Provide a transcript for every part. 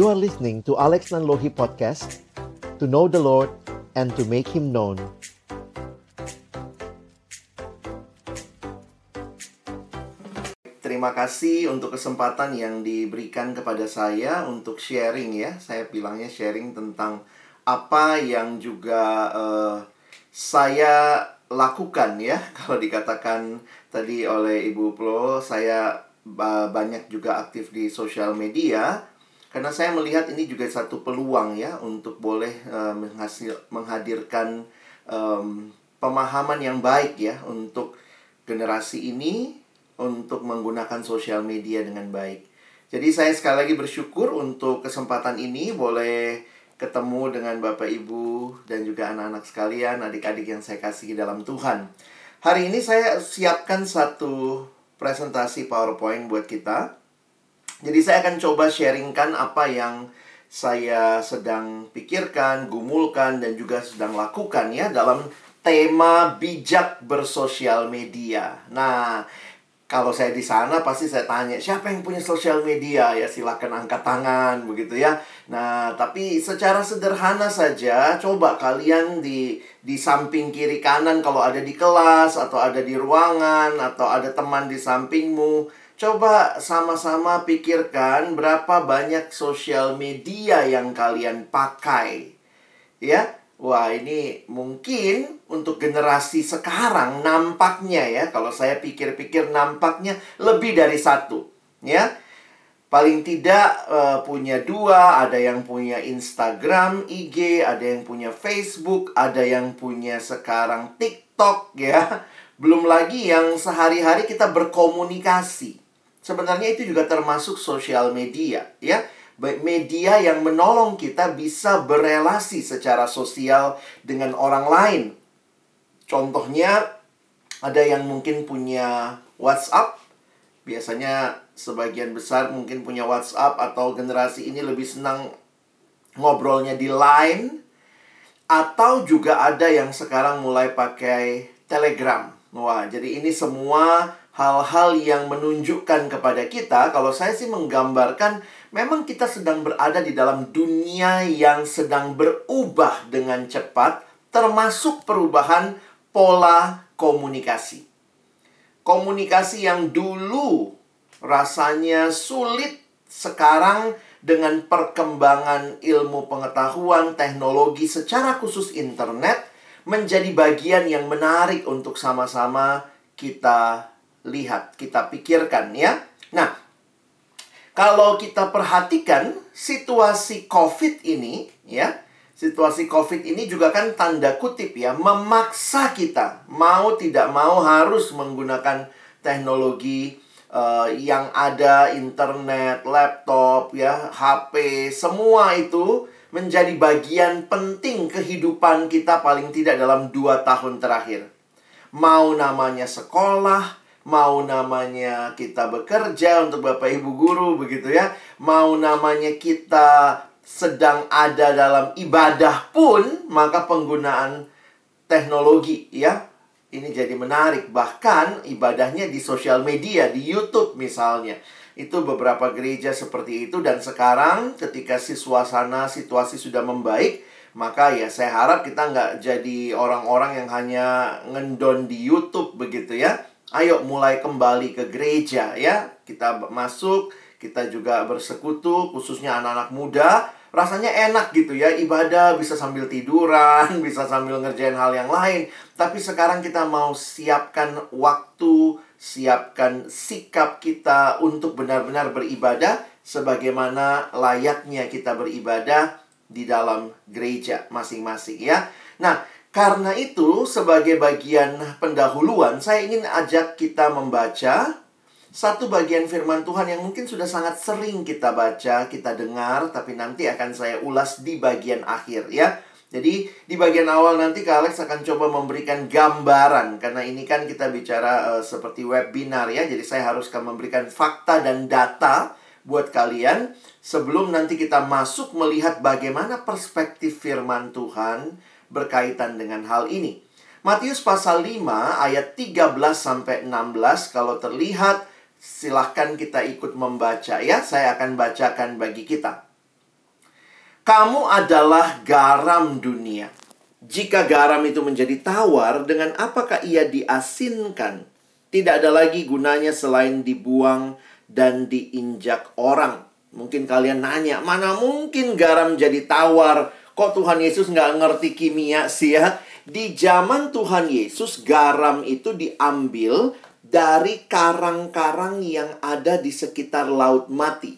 You are listening to Alex Nanlohi Podcast To know the Lord and to make Him known Terima kasih untuk kesempatan yang diberikan kepada saya untuk sharing ya. Saya bilangnya sharing tentang apa yang juga uh, saya lakukan ya. Kalau dikatakan tadi oleh Ibu Plo, saya banyak juga aktif di sosial media karena saya melihat ini juga satu peluang ya untuk boleh uh, menghasil menghadirkan um, pemahaman yang baik ya untuk generasi ini untuk menggunakan sosial media dengan baik. Jadi saya sekali lagi bersyukur untuk kesempatan ini boleh ketemu dengan Bapak Ibu dan juga anak-anak sekalian, adik-adik yang saya kasihi dalam Tuhan. Hari ini saya siapkan satu presentasi PowerPoint buat kita. Jadi saya akan coba sharingkan apa yang saya sedang pikirkan, gumulkan, dan juga sedang lakukan ya dalam tema bijak bersosial media. Nah, kalau saya di sana pasti saya tanya siapa yang punya sosial media ya silahkan angkat tangan begitu ya nah tapi secara sederhana saja coba kalian di di samping kiri kanan kalau ada di kelas atau ada di ruangan atau ada teman di sampingmu coba sama-sama pikirkan berapa banyak sosial media yang kalian pakai ya Wah, ini mungkin untuk generasi sekarang nampaknya ya, kalau saya pikir-pikir nampaknya lebih dari satu, ya. Paling tidak uh, punya dua, ada yang punya Instagram, IG, ada yang punya Facebook, ada yang punya sekarang TikTok ya. Belum lagi yang sehari-hari kita berkomunikasi. Sebenarnya itu juga termasuk sosial media ya media yang menolong kita bisa berelasi secara sosial dengan orang lain. Contohnya, ada yang mungkin punya WhatsApp. Biasanya sebagian besar mungkin punya WhatsApp atau generasi ini lebih senang ngobrolnya di Line. Atau juga ada yang sekarang mulai pakai Telegram. Wah, jadi ini semua hal-hal yang menunjukkan kepada kita, kalau saya sih menggambarkan memang kita sedang berada di dalam dunia yang sedang berubah dengan cepat, termasuk perubahan pola komunikasi. Komunikasi yang dulu rasanya sulit, sekarang dengan perkembangan ilmu pengetahuan, teknologi, secara khusus internet, menjadi bagian yang menarik untuk sama-sama kita lihat, kita pikirkan ya. Nah, kalau kita perhatikan situasi COVID ini, ya, situasi COVID ini juga kan tanda kutip ya, memaksa kita mau tidak mau harus menggunakan teknologi uh, yang ada internet, laptop, ya, HP, semua itu menjadi bagian penting kehidupan kita paling tidak dalam dua tahun terakhir. Mau namanya sekolah, mau namanya kita bekerja untuk Bapak Ibu guru begitu ya, mau namanya kita sedang ada dalam ibadah pun, maka penggunaan teknologi ya ini jadi menarik. Bahkan ibadahnya di sosial media, di YouTube misalnya. Itu beberapa gereja seperti itu dan sekarang ketika si suasana situasi sudah membaik, maka ya saya harap kita nggak jadi orang-orang yang hanya ngendon di YouTube begitu ya Ayo mulai kembali ke gereja ya. Kita masuk, kita juga bersekutu, khususnya anak-anak muda. Rasanya enak gitu ya, ibadah bisa sambil tiduran, bisa sambil ngerjain hal yang lain. Tapi sekarang kita mau siapkan waktu, siapkan sikap kita untuk benar-benar beribadah sebagaimana layaknya kita beribadah di dalam gereja masing-masing ya. Nah, karena itu, sebagai bagian pendahuluan, saya ingin ajak kita membaca satu bagian firman Tuhan yang mungkin sudah sangat sering kita baca, kita dengar, tapi nanti akan saya ulas di bagian akhir ya. Jadi di bagian awal nanti Kak Alex akan coba memberikan gambaran karena ini kan kita bicara uh, seperti webinar ya. Jadi saya harus memberikan fakta dan data buat kalian sebelum nanti kita masuk melihat bagaimana perspektif firman Tuhan berkaitan dengan hal ini. Matius pasal 5 ayat 13 sampai 16 kalau terlihat silahkan kita ikut membaca ya. Saya akan bacakan bagi kita. Kamu adalah garam dunia. Jika garam itu menjadi tawar, dengan apakah ia diasinkan? Tidak ada lagi gunanya selain dibuang dan diinjak orang. Mungkin kalian nanya, mana mungkin garam jadi tawar? Kok Tuhan Yesus nggak ngerti kimia sih ya? Di zaman Tuhan Yesus, garam itu diambil dari karang-karang yang ada di sekitar Laut Mati.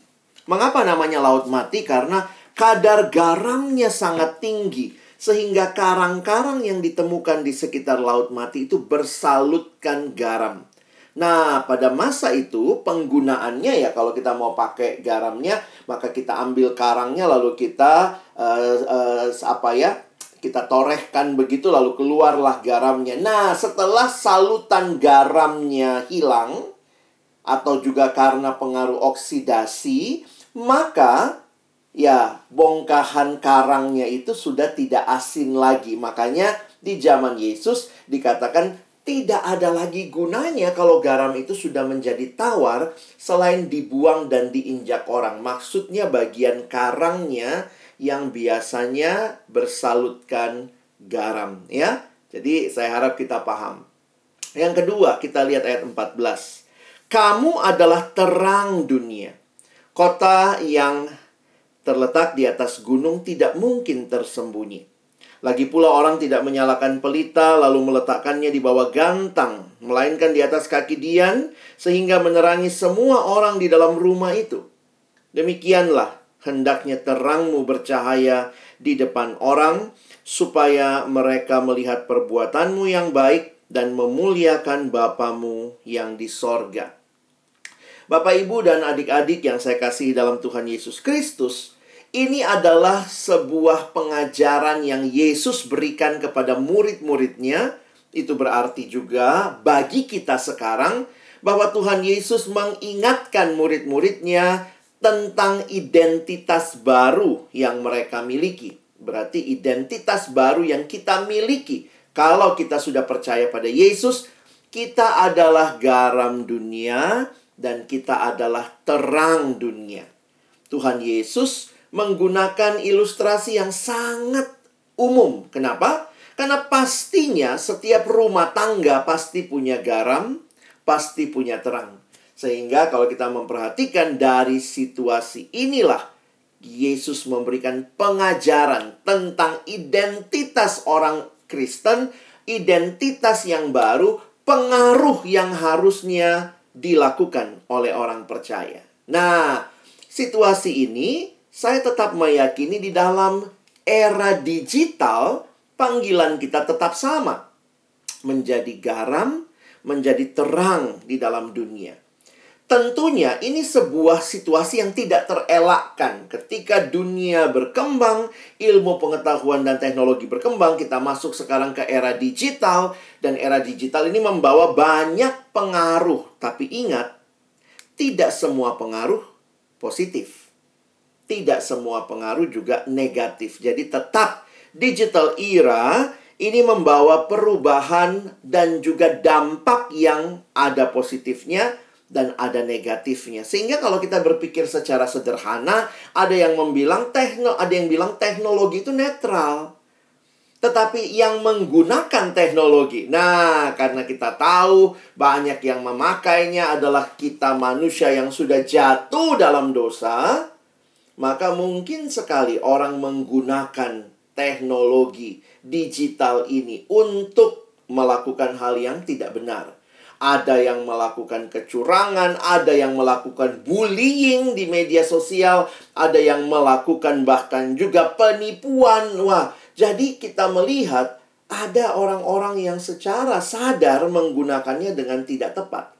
Mengapa namanya Laut Mati? Karena kadar garamnya sangat tinggi sehingga karang-karang yang ditemukan di sekitar laut mati itu bersalutkan garam. Nah, pada masa itu penggunaannya ya kalau kita mau pakai garamnya, maka kita ambil karangnya lalu kita uh, uh, apa ya? Kita torehkan begitu lalu keluarlah garamnya. Nah, setelah salutan garamnya hilang atau juga karena pengaruh oksidasi, maka ya bongkahan karangnya itu sudah tidak asin lagi. Makanya di zaman Yesus dikatakan tidak ada lagi gunanya kalau garam itu sudah menjadi tawar selain dibuang dan diinjak orang. Maksudnya bagian karangnya yang biasanya bersalutkan garam ya. Jadi saya harap kita paham. Yang kedua, kita lihat ayat 14. Kamu adalah terang dunia. Kota yang terletak di atas gunung tidak mungkin tersembunyi. Lagi pula orang tidak menyalakan pelita lalu meletakkannya di bawah gantang, melainkan di atas kaki Dian sehingga menerangi semua orang di dalam rumah itu. Demikianlah hendaknya terangmu bercahaya di depan orang supaya mereka melihat perbuatanmu yang baik dan memuliakan Bapamu yang di sorga. Bapak, Ibu, dan adik-adik yang saya kasih dalam Tuhan Yesus Kristus, ini adalah sebuah pengajaran yang Yesus berikan kepada murid-muridnya. Itu berarti juga bagi kita sekarang bahwa Tuhan Yesus mengingatkan murid-muridnya tentang identitas baru yang mereka miliki. Berarti identitas baru yang kita miliki. Kalau kita sudah percaya pada Yesus, kita adalah garam dunia dan kita adalah terang dunia. Tuhan Yesus menggunakan ilustrasi yang sangat umum. Kenapa? Karena pastinya setiap rumah tangga pasti punya garam, pasti punya terang. Sehingga kalau kita memperhatikan dari situasi inilah Yesus memberikan pengajaran tentang identitas orang Kristen, identitas yang baru, pengaruh yang harusnya dilakukan oleh orang percaya. Nah, situasi ini saya tetap meyakini di dalam era digital panggilan kita tetap sama. Menjadi garam, menjadi terang di dalam dunia. Tentunya ini sebuah situasi yang tidak terelakkan ketika dunia berkembang, ilmu pengetahuan dan teknologi berkembang, kita masuk sekarang ke era digital dan era digital ini membawa banyak pengaruh. Tapi ingat, tidak semua pengaruh positif. Tidak semua pengaruh juga negatif. Jadi tetap digital era ini membawa perubahan dan juga dampak yang ada positifnya dan ada negatifnya. Sehingga kalau kita berpikir secara sederhana, ada yang membilang tekno, ada yang bilang teknologi itu netral. Tetapi yang menggunakan teknologi, nah karena kita tahu banyak yang memakainya adalah kita manusia yang sudah jatuh dalam dosa, maka mungkin sekali orang menggunakan teknologi digital ini untuk melakukan hal yang tidak benar ada yang melakukan kecurangan, ada yang melakukan bullying di media sosial, ada yang melakukan bahkan juga penipuan. Wah, jadi kita melihat ada orang-orang yang secara sadar menggunakannya dengan tidak tepat.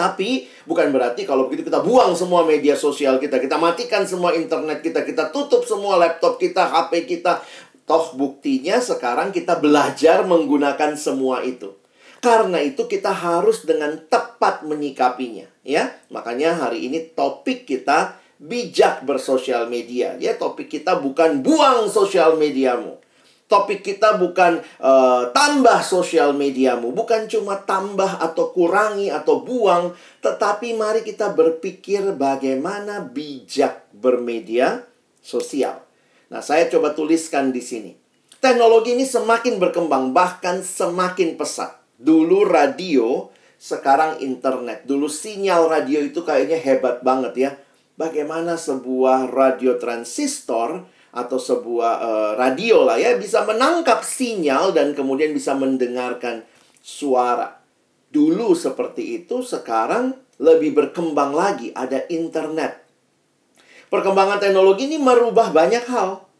Tapi bukan berarti kalau begitu kita buang semua media sosial kita, kita matikan semua internet kita, kita tutup semua laptop kita, HP kita. Toh buktinya sekarang kita belajar menggunakan semua itu. Karena itu kita harus dengan tepat menyikapinya, ya. Makanya hari ini topik kita bijak bersosial media. Ya, topik kita bukan buang sosial mediamu. Topik kita bukan uh, tambah sosial mediamu, bukan cuma tambah atau kurangi atau buang, tetapi mari kita berpikir bagaimana bijak bermedia sosial. Nah, saya coba tuliskan di sini. Teknologi ini semakin berkembang, bahkan semakin pesat. Dulu radio, sekarang internet. Dulu sinyal radio itu kayaknya hebat banget ya. Bagaimana sebuah radio transistor atau sebuah uh, radio lah ya bisa menangkap sinyal dan kemudian bisa mendengarkan suara. Dulu seperti itu, sekarang lebih berkembang lagi, ada internet. Perkembangan teknologi ini merubah banyak hal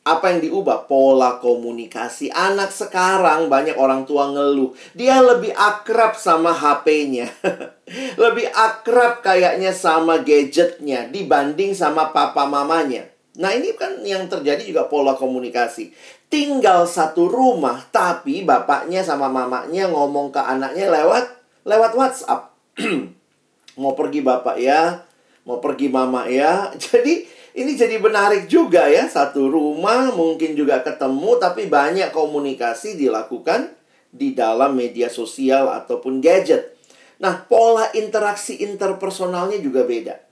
apa yang diubah? Pola komunikasi. Anak sekarang banyak orang tua ngeluh. Dia lebih akrab sama HP-nya. lebih akrab kayaknya sama gadgetnya dibanding sama papa mamanya. Nah ini kan yang terjadi juga pola komunikasi. Tinggal satu rumah, tapi bapaknya sama mamanya ngomong ke anaknya lewat lewat WhatsApp. mau pergi bapak ya, mau pergi mama ya. Jadi ini jadi menarik juga ya. Satu rumah mungkin juga ketemu, tapi banyak komunikasi dilakukan di dalam media sosial ataupun gadget. Nah, pola interaksi interpersonalnya juga beda.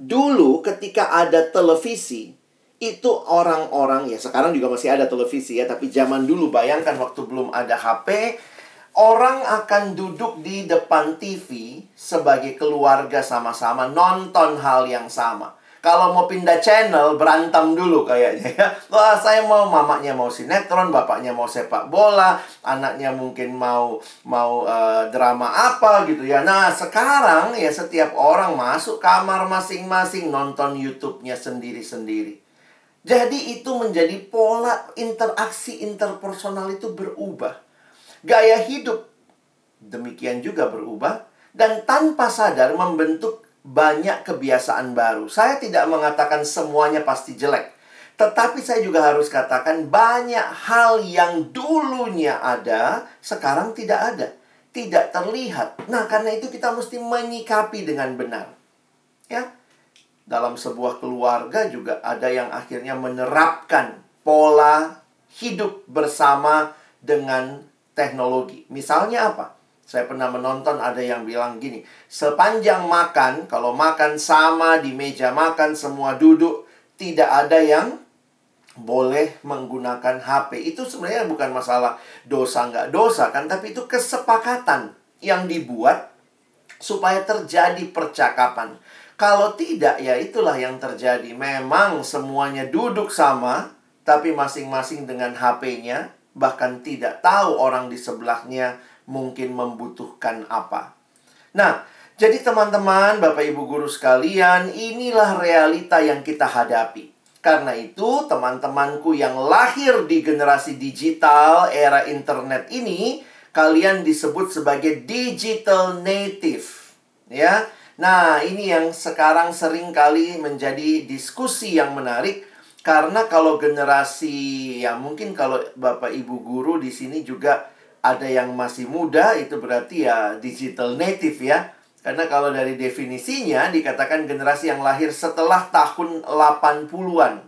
Dulu ketika ada televisi, itu orang-orang ya sekarang juga masih ada televisi ya, tapi zaman dulu bayangkan waktu belum ada HP, orang akan duduk di depan TV sebagai keluarga sama-sama nonton hal yang sama kalau mau pindah channel berantem dulu kayaknya ya. Wah, saya mau mamanya mau sinetron, bapaknya mau sepak bola, anaknya mungkin mau mau uh, drama apa gitu ya. Nah, sekarang ya setiap orang masuk kamar masing-masing nonton YouTube-nya sendiri-sendiri. Jadi itu menjadi pola interaksi interpersonal itu berubah. Gaya hidup demikian juga berubah dan tanpa sadar membentuk banyak kebiasaan baru. Saya tidak mengatakan semuanya pasti jelek. Tetapi saya juga harus katakan banyak hal yang dulunya ada, sekarang tidak ada. Tidak terlihat. Nah, karena itu kita mesti menyikapi dengan benar. Ya. Dalam sebuah keluarga juga ada yang akhirnya menerapkan pola hidup bersama dengan teknologi. Misalnya apa? Saya pernah menonton ada yang bilang gini, sepanjang makan, kalau makan sama di meja makan, semua duduk, tidak ada yang boleh menggunakan HP. Itu sebenarnya bukan masalah dosa nggak dosa kan, tapi itu kesepakatan yang dibuat supaya terjadi percakapan. Kalau tidak, ya itulah yang terjadi. Memang semuanya duduk sama, tapi masing-masing dengan HP-nya, bahkan tidak tahu orang di sebelahnya mungkin membutuhkan apa. Nah, jadi teman-teman, Bapak Ibu guru sekalian, inilah realita yang kita hadapi. Karena itu, teman-temanku yang lahir di generasi digital era internet ini, kalian disebut sebagai digital native. Ya. Nah, ini yang sekarang sering kali menjadi diskusi yang menarik karena kalau generasi ya mungkin kalau Bapak Ibu guru di sini juga ada yang masih muda itu berarti ya digital native ya. Karena kalau dari definisinya dikatakan generasi yang lahir setelah tahun 80-an.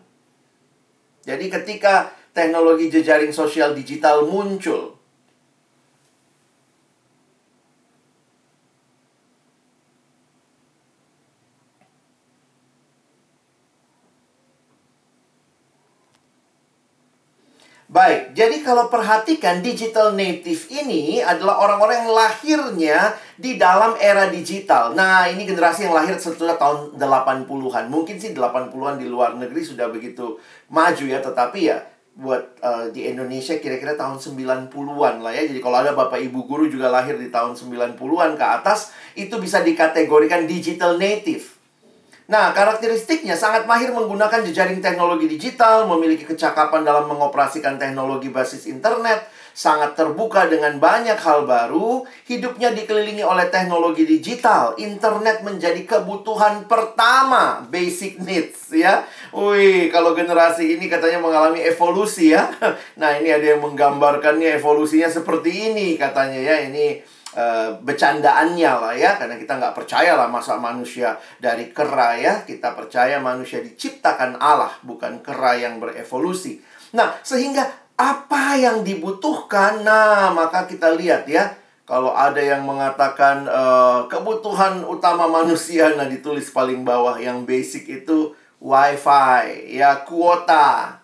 Jadi ketika teknologi jejaring sosial digital muncul, Baik, jadi kalau perhatikan digital native ini adalah orang-orang yang lahirnya di dalam era digital. Nah, ini generasi yang lahir setelah tahun 80-an. Mungkin sih 80-an di luar negeri sudah begitu maju ya, tetapi ya buat uh, di Indonesia kira-kira tahun 90-an lah ya. Jadi kalau ada Bapak Ibu guru juga lahir di tahun 90-an ke atas, itu bisa dikategorikan digital native. Nah, karakteristiknya sangat mahir menggunakan jejaring teknologi digital, memiliki kecakapan dalam mengoperasikan teknologi basis internet, sangat terbuka dengan banyak hal baru, hidupnya dikelilingi oleh teknologi digital, internet menjadi kebutuhan pertama, basic needs ya. Wih, kalau generasi ini katanya mengalami evolusi ya. Nah, ini ada yang menggambarkannya evolusinya seperti ini katanya ya. Ini Uh, bercandaannya lah ya karena kita nggak percaya lah masa manusia dari kera ya. Kita percaya manusia diciptakan Allah bukan kera yang berevolusi. Nah sehingga apa yang dibutuhkan? Nah maka kita lihat ya. Kalau ada yang mengatakan uh, kebutuhan utama manusia nah ditulis paling bawah yang basic itu wifi, ya kuota.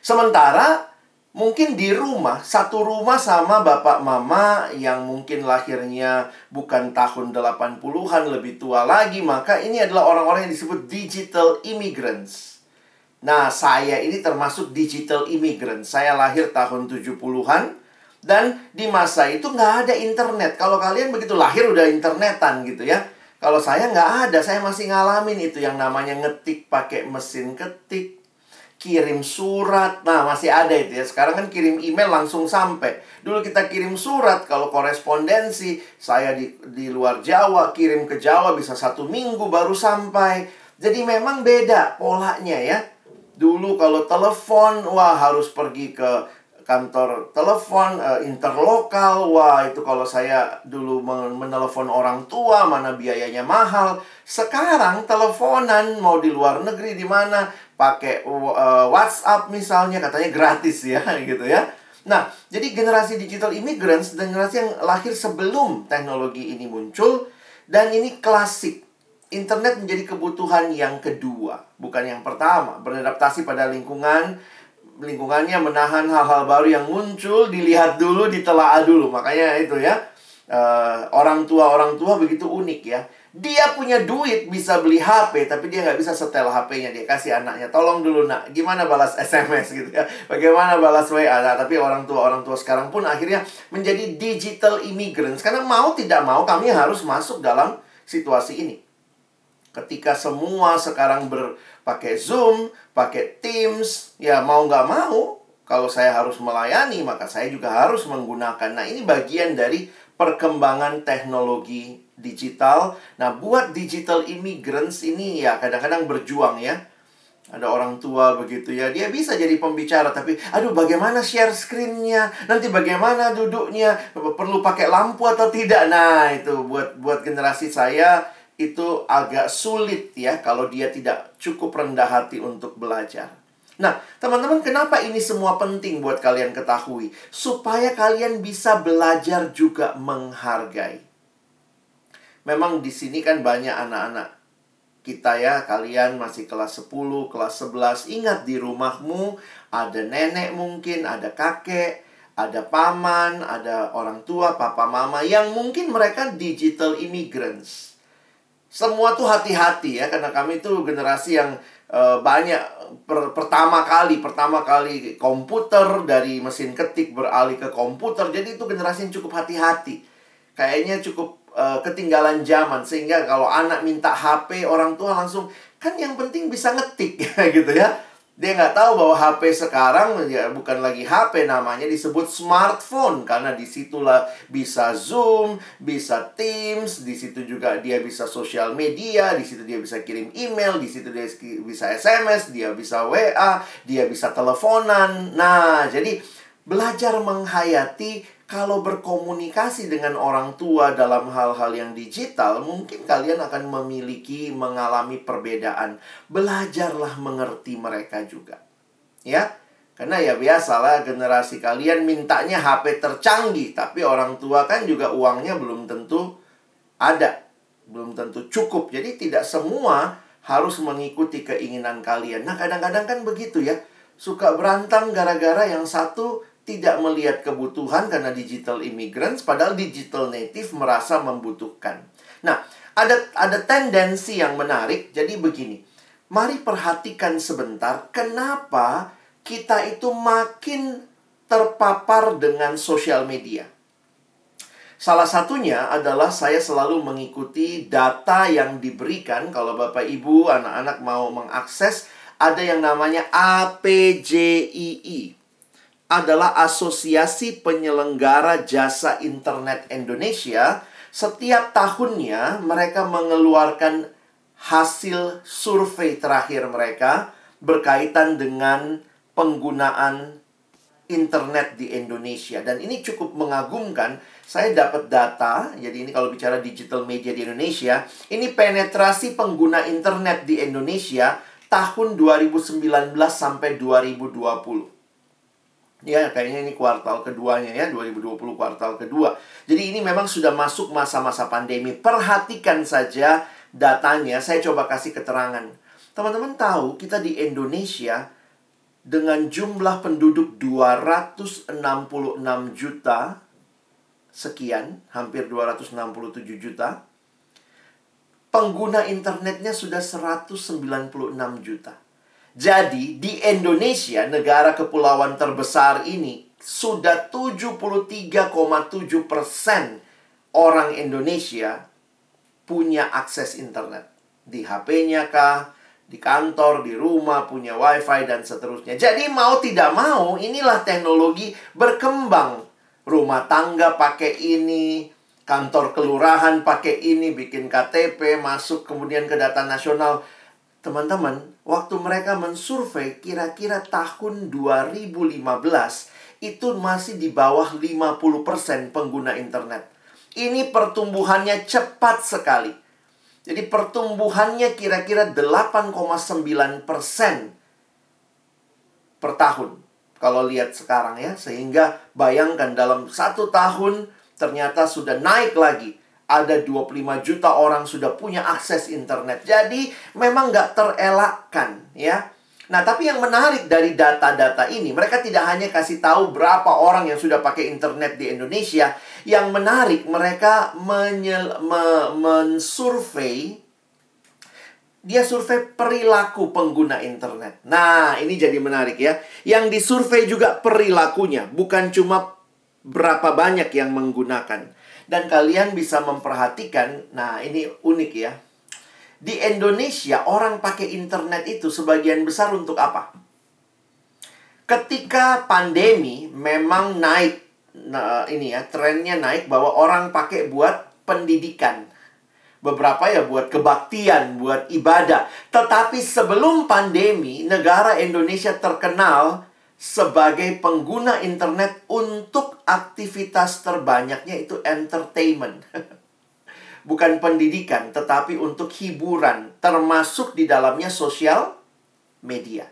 Sementara mungkin di rumah, satu rumah sama bapak mama yang mungkin lahirnya bukan tahun 80-an lebih tua lagi, maka ini adalah orang-orang yang disebut digital immigrants. Nah, saya ini termasuk digital immigrant. Saya lahir tahun 70-an dan di masa itu nggak ada internet. Kalau kalian begitu lahir udah internetan gitu ya. Kalau saya nggak ada, saya masih ngalamin itu yang namanya ngetik pakai mesin ketik, kirim surat. Nah, masih ada itu ya. Sekarang kan kirim email langsung sampai. Dulu kita kirim surat kalau korespondensi, saya di di luar Jawa kirim ke Jawa bisa satu minggu baru sampai. Jadi memang beda polanya ya. Dulu kalau telepon, wah harus pergi ke kantor telepon uh, interlokal. Wah, itu kalau saya dulu menelepon orang tua mana biayanya mahal. Sekarang teleponan mau di luar negeri di mana pakai uh, WhatsApp misalnya katanya gratis ya gitu ya. Nah, jadi generasi digital immigrants generasi yang lahir sebelum teknologi ini muncul dan ini klasik. Internet menjadi kebutuhan yang kedua, bukan yang pertama. Beradaptasi pada lingkungan, lingkungannya menahan hal-hal baru yang muncul, dilihat dulu, ditelaah dulu. Makanya itu ya, uh, orang tua orang tua begitu unik ya dia punya duit bisa beli HP tapi dia nggak bisa setel HP-nya dia kasih anaknya tolong dulu nak. Gimana balas SMS gitu ya? Bagaimana balas WA nah, tapi orang tua orang tua sekarang pun akhirnya menjadi digital immigrants. Karena mau tidak mau kami harus masuk dalam situasi ini. Ketika semua sekarang berpakai Zoom pakai Teams ya mau nggak mau kalau saya harus melayani maka saya juga harus menggunakan. Nah ini bagian dari perkembangan teknologi digital. Nah, buat digital immigrants ini ya kadang-kadang berjuang ya. Ada orang tua begitu ya, dia bisa jadi pembicara tapi aduh bagaimana share screen-nya? Nanti bagaimana duduknya? Perlu pakai lampu atau tidak? Nah, itu buat buat generasi saya itu agak sulit ya kalau dia tidak cukup rendah hati untuk belajar. Nah, teman-teman, kenapa ini semua penting buat kalian ketahui? Supaya kalian bisa belajar juga menghargai. Memang di sini kan banyak anak-anak kita ya, kalian masih kelas 10, kelas 11. Ingat di rumahmu ada nenek mungkin, ada kakek, ada paman, ada orang tua, papa mama yang mungkin mereka digital immigrants. Semua tuh hati-hati ya karena kami itu generasi yang uh, banyak per, pertama kali pertama kali komputer dari mesin ketik beralih ke komputer. Jadi itu generasi yang cukup hati-hati. Kayaknya cukup uh, ketinggalan zaman. Sehingga kalau anak minta HP orang tua langsung kan yang penting bisa ngetik. Gitu ya. Dia nggak tahu bahwa HP sekarang ya bukan lagi HP namanya disebut smartphone. Karena di situlah bisa Zoom, bisa Teams, di situ juga dia bisa sosial media, di situ dia bisa kirim email, di situ dia bisa SMS, dia bisa WA, dia bisa teleponan. Nah, jadi belajar menghayati kalau berkomunikasi dengan orang tua dalam hal-hal yang digital, mungkin kalian akan memiliki mengalami perbedaan. Belajarlah mengerti mereka juga. Ya. Karena ya biasalah generasi kalian mintanya HP tercanggih, tapi orang tua kan juga uangnya belum tentu ada. Belum tentu cukup. Jadi tidak semua harus mengikuti keinginan kalian. Nah, kadang-kadang kan begitu ya. Suka berantem gara-gara yang satu tidak melihat kebutuhan karena digital immigrants padahal digital native merasa membutuhkan. Nah, ada ada tendensi yang menarik jadi begini. Mari perhatikan sebentar kenapa kita itu makin terpapar dengan sosial media. Salah satunya adalah saya selalu mengikuti data yang diberikan kalau Bapak Ibu anak-anak mau mengakses ada yang namanya APJII adalah Asosiasi Penyelenggara Jasa Internet Indonesia. Setiap tahunnya mereka mengeluarkan hasil survei terakhir mereka berkaitan dengan penggunaan internet di Indonesia dan ini cukup mengagumkan. Saya dapat data, jadi ini kalau bicara digital media di Indonesia, ini penetrasi pengguna internet di Indonesia tahun 2019 sampai 2020. Ya, kayaknya ini kuartal keduanya ya, 2020 kuartal kedua. Jadi ini memang sudah masuk masa-masa pandemi. Perhatikan saja datanya, saya coba kasih keterangan. Teman-teman tahu kita di Indonesia dengan jumlah penduduk 266 juta sekian, hampir 267 juta. Pengguna internetnya sudah 196 juta. Jadi di Indonesia, negara kepulauan terbesar ini, sudah 73,7 persen orang Indonesia punya akses internet. Di HP-nya kah, di kantor, di rumah, punya wifi, dan seterusnya. Jadi mau tidak mau, inilah teknologi berkembang. Rumah tangga pakai ini, kantor kelurahan pakai ini, bikin KTP, masuk kemudian ke data nasional. Teman-teman, waktu mereka mensurvei kira-kira tahun 2015, itu masih di bawah 50% pengguna internet. Ini pertumbuhannya cepat sekali. Jadi pertumbuhannya kira-kira 8,9 persen per tahun. Kalau lihat sekarang ya. Sehingga bayangkan dalam satu tahun ternyata sudah naik lagi. Ada 25 juta orang sudah punya akses internet. Jadi memang nggak terelakkan ya. Nah, tapi yang menarik dari data-data ini, mereka tidak hanya kasih tahu berapa orang yang sudah pakai internet di Indonesia. Yang menarik, mereka menyel, me, mensurvei dia survei perilaku pengguna internet. Nah, ini jadi menarik ya. Yang disurvei juga perilakunya, bukan cuma berapa banyak yang menggunakan. Dan kalian bisa memperhatikan, nah ini unik ya di Indonesia orang pakai internet itu sebagian besar untuk apa? Ketika pandemi memang naik nah, ini ya trennya naik bahwa orang pakai buat pendidikan. Beberapa ya buat kebaktian, buat ibadah. Tetapi sebelum pandemi, negara Indonesia terkenal sebagai pengguna internet untuk aktivitas terbanyaknya itu entertainment. bukan pendidikan, tetapi untuk hiburan, termasuk di dalamnya sosial media.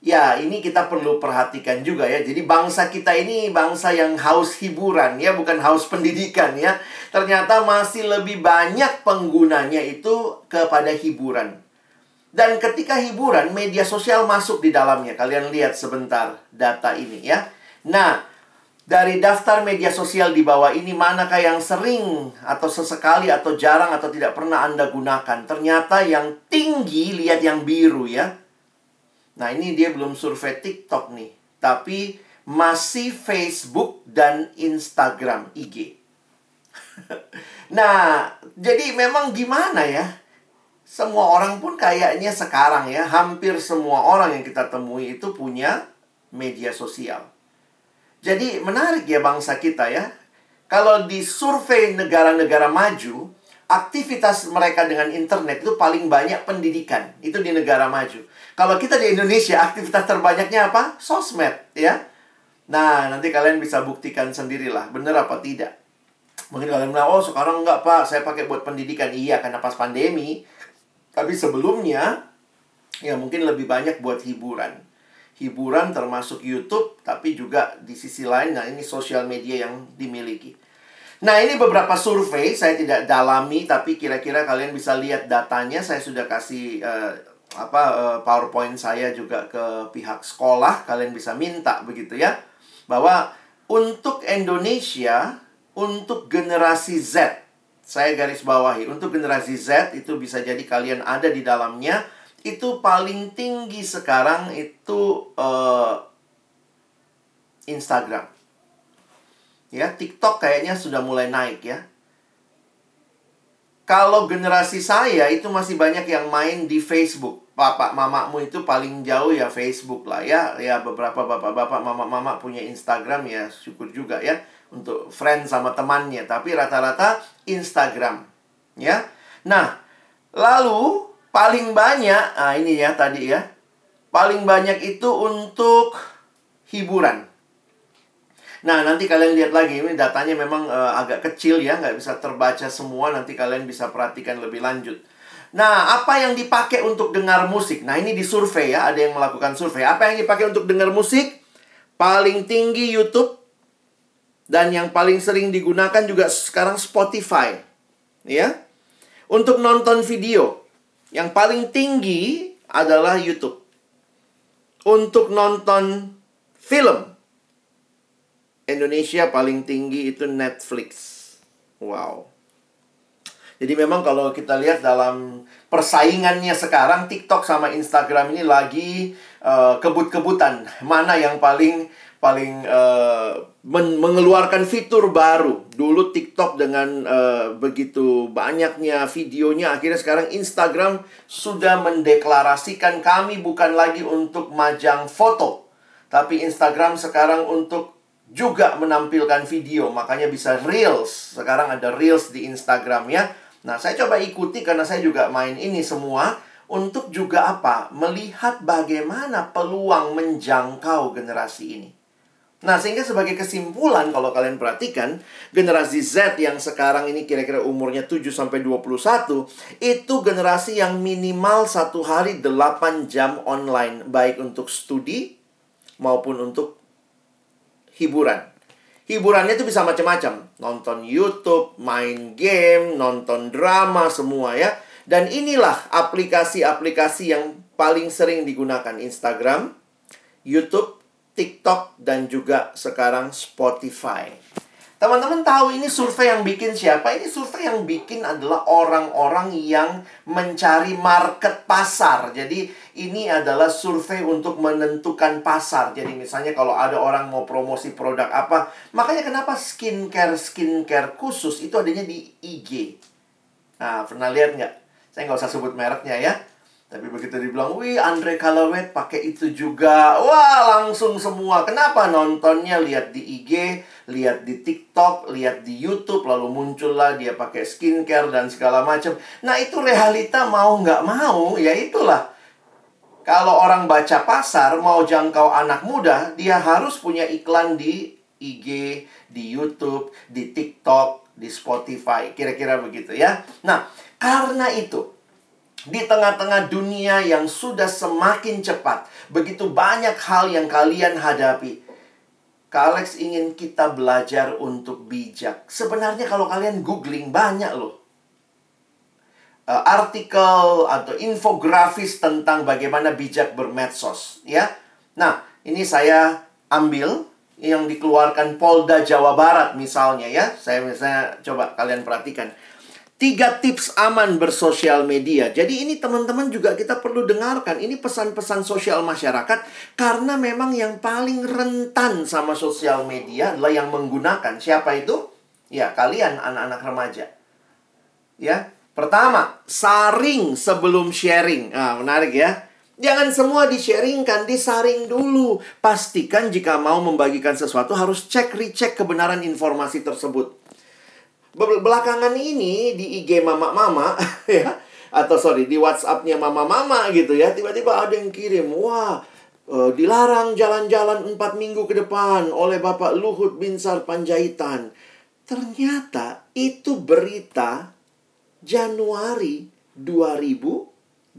Ya, ini kita perlu perhatikan juga ya. Jadi bangsa kita ini bangsa yang haus hiburan ya, bukan haus pendidikan ya. Ternyata masih lebih banyak penggunanya itu kepada hiburan. Dan ketika hiburan, media sosial masuk di dalamnya. Kalian lihat sebentar data ini ya. Nah, dari daftar media sosial di bawah ini manakah yang sering atau sesekali atau jarang atau tidak pernah Anda gunakan? Ternyata yang tinggi lihat yang biru ya. Nah, ini dia belum survei TikTok nih, tapi masih Facebook dan Instagram IG. nah, jadi memang gimana ya? Semua orang pun kayaknya sekarang ya, hampir semua orang yang kita temui itu punya media sosial. Jadi menarik ya bangsa kita ya. Kalau di survei negara-negara maju, aktivitas mereka dengan internet itu paling banyak pendidikan. Itu di negara maju. Kalau kita di Indonesia, aktivitas terbanyaknya apa? Sosmed, ya. Nah, nanti kalian bisa buktikan sendirilah, benar apa tidak. Mungkin kalian bilang, oh sekarang enggak pak, saya pakai buat pendidikan. Iya, karena pas pandemi. Tapi sebelumnya, ya mungkin lebih banyak buat hiburan hiburan termasuk YouTube, tapi juga di sisi lain, nah ini sosial media yang dimiliki. Nah ini beberapa survei, saya tidak dalami, tapi kira-kira kalian bisa lihat datanya. Saya sudah kasih uh, apa uh, PowerPoint saya juga ke pihak sekolah, kalian bisa minta begitu ya, bahwa untuk Indonesia, untuk generasi Z, saya garis bawahi, untuk generasi Z itu bisa jadi kalian ada di dalamnya itu paling tinggi sekarang itu uh, Instagram. Ya, TikTok kayaknya sudah mulai naik ya. Kalau generasi saya itu masih banyak yang main di Facebook. Bapak mamamu itu paling jauh ya Facebook lah ya. Ya beberapa bapak-bapak mama-mama punya Instagram ya syukur juga ya untuk friend sama temannya. Tapi rata-rata Instagram ya. Nah, lalu paling banyak, ah ini ya tadi ya. Paling banyak itu untuk hiburan. Nah, nanti kalian lihat lagi, ini datanya memang uh, agak kecil ya, nggak bisa terbaca semua, nanti kalian bisa perhatikan lebih lanjut. Nah, apa yang dipakai untuk dengar musik? Nah, ini di survei ya, ada yang melakukan survei. Apa yang dipakai untuk dengar musik? Paling tinggi YouTube, dan yang paling sering digunakan juga sekarang Spotify. Ya. Untuk nonton video, Yang paling tinggi adalah YouTube. Untuk nonton film, Indonesia paling tinggi itu Netflix. Wow. Jadi memang kalau kita lihat dalam persaingannya sekarang TikTok sama Instagram ini lagi uh, kebut-kebutan mana yang paling paling uh, men mengeluarkan fitur baru. Dulu TikTok dengan uh, begitu banyaknya videonya akhirnya sekarang Instagram sudah mendeklarasikan kami bukan lagi untuk majang foto, tapi Instagram sekarang untuk juga menampilkan video, makanya bisa Reels. Sekarang ada Reels di Instagram ya. Nah, saya coba ikuti karena saya juga main ini semua untuk juga apa? Melihat bagaimana peluang menjangkau generasi ini. Nah, sehingga sebagai kesimpulan kalau kalian perhatikan, generasi Z yang sekarang ini kira-kira umurnya 7 sampai 21, itu generasi yang minimal satu hari 8 jam online, baik untuk studi maupun untuk hiburan. Hiburannya itu bisa macam-macam. Nonton YouTube, main game, nonton drama, semua ya. Dan inilah aplikasi-aplikasi yang paling sering digunakan. Instagram, YouTube, TikTok, dan juga sekarang Spotify. Teman-teman tahu ini survei yang bikin siapa? Ini survei yang bikin adalah orang-orang yang mencari market pasar. Jadi ini adalah survei untuk menentukan pasar. Jadi misalnya kalau ada orang mau promosi produk apa, makanya kenapa skincare skincare khusus itu adanya di IG. Nah, pernah lihat nggak? Saya nggak usah sebut mereknya ya. Tapi begitu dibilang, wih Andre Kalawet pakai itu juga. Wah langsung semua. Kenapa nontonnya lihat di IG, lihat di TikTok, lihat di YouTube, lalu muncullah dia pakai skincare dan segala macam. Nah itu realita mau nggak mau, ya itulah. Kalau orang baca pasar mau jangkau anak muda, dia harus punya iklan di IG, di YouTube, di TikTok, di Spotify. Kira-kira begitu ya. Nah, karena itu di tengah-tengah dunia yang sudah semakin cepat, begitu banyak hal yang kalian hadapi. Kak Alex ingin kita belajar untuk bijak. Sebenarnya kalau kalian googling banyak loh. Uh, artikel atau infografis tentang bagaimana bijak bermedsos, ya. Nah, ini saya ambil yang dikeluarkan Polda Jawa Barat misalnya ya. Saya misalnya coba kalian perhatikan. Tiga tips aman bersosial media. Jadi ini teman-teman juga kita perlu dengarkan. Ini pesan-pesan sosial masyarakat. Karena memang yang paling rentan sama sosial media adalah yang menggunakan. Siapa itu? Ya, kalian anak-anak remaja. Ya, pertama, saring sebelum sharing. Nah, menarik ya. Jangan semua di-sharingkan, disaring dulu. Pastikan jika mau membagikan sesuatu harus cek recheck kebenaran informasi tersebut belakangan ini di IG mama-mama ya atau sorry di WhatsAppnya mama-mama gitu ya tiba-tiba ada yang kirim wah uh, dilarang jalan-jalan empat minggu ke depan oleh Bapak Luhut Binsar Panjaitan. Ternyata itu berita Januari 2022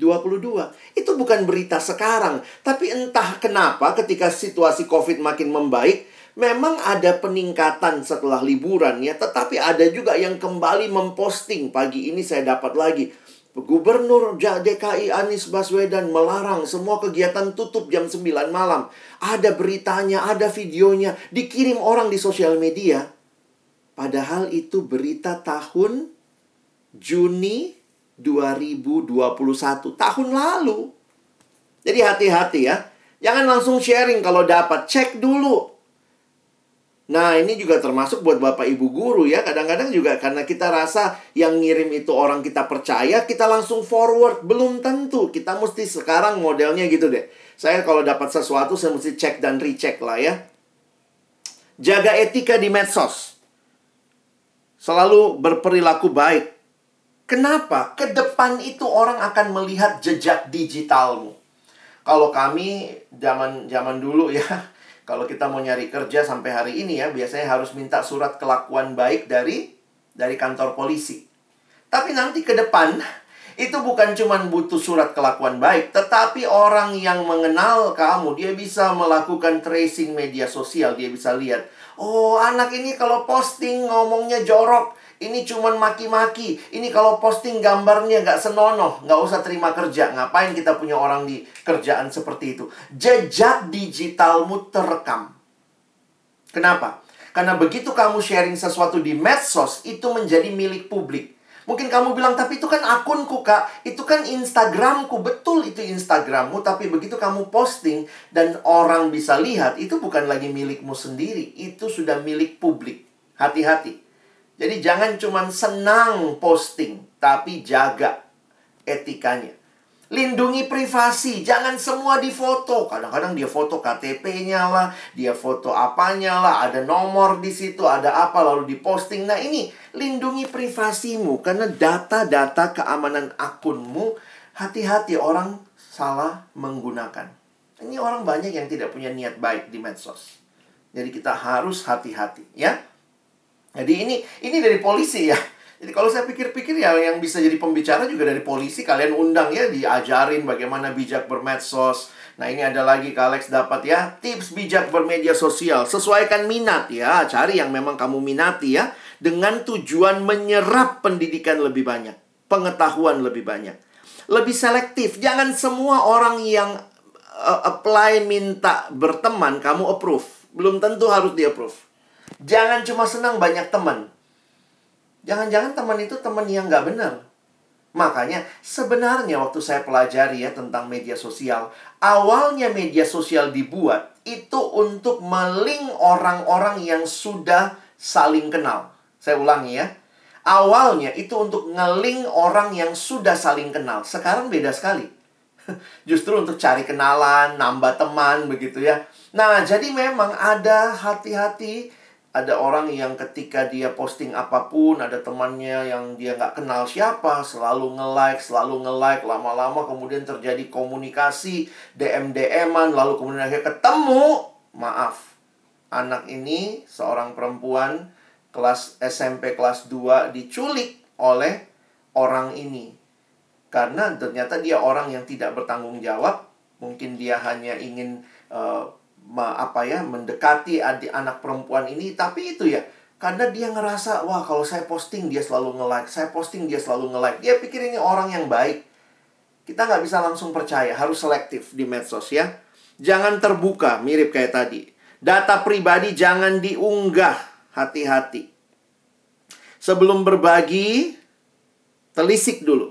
itu bukan berita sekarang tapi entah kenapa ketika situasi COVID makin membaik memang ada peningkatan setelah liburan ya, tetapi ada juga yang kembali memposting pagi ini saya dapat lagi Gubernur DKI Anies Baswedan melarang semua kegiatan tutup jam 9 malam. Ada beritanya, ada videonya, dikirim orang di sosial media. Padahal itu berita tahun Juni 2021, tahun lalu. Jadi hati-hati ya. Jangan langsung sharing kalau dapat, cek dulu Nah, ini juga termasuk buat Bapak Ibu guru ya. Kadang-kadang juga karena kita rasa yang ngirim itu orang kita percaya, kita langsung forward. Belum tentu. Kita mesti sekarang modelnya gitu deh. Saya kalau dapat sesuatu, saya mesti cek dan recheck lah ya. Jaga etika di medsos. Selalu berperilaku baik. Kenapa? Ke depan itu orang akan melihat jejak digitalmu. Kalau kami zaman zaman dulu ya, kalau kita mau nyari kerja sampai hari ini ya, biasanya harus minta surat kelakuan baik dari dari kantor polisi. Tapi nanti ke depan itu bukan cuma butuh surat kelakuan baik, tetapi orang yang mengenal kamu, dia bisa melakukan tracing media sosial, dia bisa lihat, oh anak ini kalau posting ngomongnya jorok, Ini cuman maki-maki. Ini kalau posting gambarnya nggak senonoh, nggak usah terima kerja. Ngapain kita punya orang di kerjaan seperti itu? Jejak digitalmu terekam. Kenapa? Karena begitu kamu sharing sesuatu di medsos, itu menjadi milik publik. Mungkin kamu bilang, tapi itu kan akunku kak, itu kan Instagramku, betul itu Instagrammu, tapi begitu kamu posting dan orang bisa lihat, itu bukan lagi milikmu sendiri, itu sudah milik publik. Hati-hati. Jadi jangan cuma senang posting, tapi jaga etikanya. Lindungi privasi, jangan semua difoto. Kadang-kadang dia foto KTP-nya lah, dia foto apanya lah, ada nomor di situ, ada apa lalu diposting. Nah, ini lindungi privasimu karena data-data keamanan akunmu hati-hati orang salah menggunakan. Ini orang banyak yang tidak punya niat baik di medsos. Jadi kita harus hati-hati, ya. Jadi ini ini dari polisi ya. Jadi kalau saya pikir-pikir ya yang bisa jadi pembicara juga dari polisi kalian undang ya diajarin bagaimana bijak bermedsos. Nah ini ada lagi Kak Alex dapat ya tips bijak bermedia sosial. Sesuaikan minat ya, cari yang memang kamu minati ya dengan tujuan menyerap pendidikan lebih banyak, pengetahuan lebih banyak. Lebih selektif, jangan semua orang yang uh, apply minta berteman kamu approve. Belum tentu harus di approve. Jangan cuma senang banyak teman. Jangan-jangan teman itu teman yang nggak benar. Makanya sebenarnya waktu saya pelajari ya tentang media sosial, awalnya media sosial dibuat itu untuk meling orang-orang yang sudah saling kenal. Saya ulangi ya. Awalnya itu untuk ngeling orang yang sudah saling kenal. Sekarang beda sekali. Justru untuk cari kenalan, nambah teman begitu ya. Nah, jadi memang ada hati-hati ada orang yang ketika dia posting apa pun ada temannya yang dia nggak kenal siapa selalu nge-like selalu nge-like lama-lama kemudian terjadi komunikasi DM DM-an lalu kemudian akhirnya ketemu. Maaf anak ini seorang perempuan kelas SMP kelas 2 diculik oleh orang ini. Karena ternyata dia orang yang tidak bertanggung jawab. Mungkin dia hanya ingin uh, apa ya mendekati adik anak perempuan ini tapi itu ya karena dia ngerasa wah kalau saya posting dia selalu nge-like saya posting dia selalu nge-like. Dia pikir ini orang yang baik. Kita nggak bisa langsung percaya harus selektif di medsos ya. Jangan terbuka mirip kayak tadi. Data pribadi jangan diunggah hati-hati. Sebelum berbagi telisik dulu.